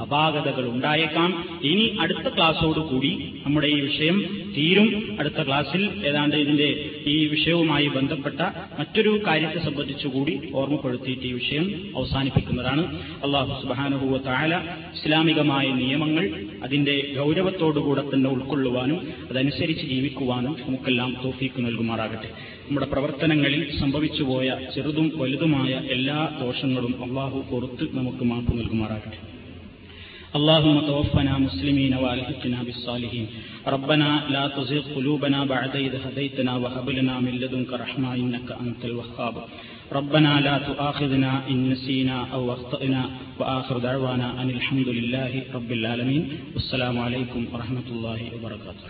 അപാകതകൾ ഉണ്ടായേക്കാം. ഇനി അടുത്ത ക്ലാസ്സോടുകൂടി നമ്മുടെ ഈ വിഷയം തീരും. അടുത്ത ക്ലാസ്സിൽ ഏതാണ്ട് ഇതിന്റെ ഈ വിഷയവുമായി ബന്ധപ്പെട്ട മറ്റൊരു കാര്യത്തെ സംബന്ധിച്ചുകൂടി ഓർമ്മപ്പെടുത്തിയിട്ട് ഈ വിഷയം അവസാനിപ്പിക്കുന്നതാണ്. അള്ളാഹു സുബാനുഭൂവ താല ഇസ്ലാമികമായ നിയമങ്ങൾ അതിന്റെ ഗൗരവത്തോടുകൂടെ തന്നെ ഉൾക്കൊള്ളുവാനും അതനുസരിച്ച് ജീവിക്കുവാനും നമുക്കെല്ലാം തോഫീക്ക് നൽകുമാറാകട്ടെ നമ്മുടെ പ്രവർത്തനങ്ങളിൽ സംഭവിച്ചുപോയ ചെറുതും വലുതുമായ എല്ലാ ദോഷങ്ങളും അള്ളാഹു പുറത്ത് നമുക്ക് മാപ്പ് നൽകുമാറാകട്ടെ اللهم توفنا مسلمين والحقنا بالصالحين ربنا لا تزغ قلوبنا بعد إذ هديتنا وهب لنا من لدنك رحمة إنك أنت الوهاب ربنا لا تؤاخذنا إن نسينا أو أخطأنا وآخر دعوانا أن الحمد لله رب العالمين والسلام عليكم ورحمة الله وبركاته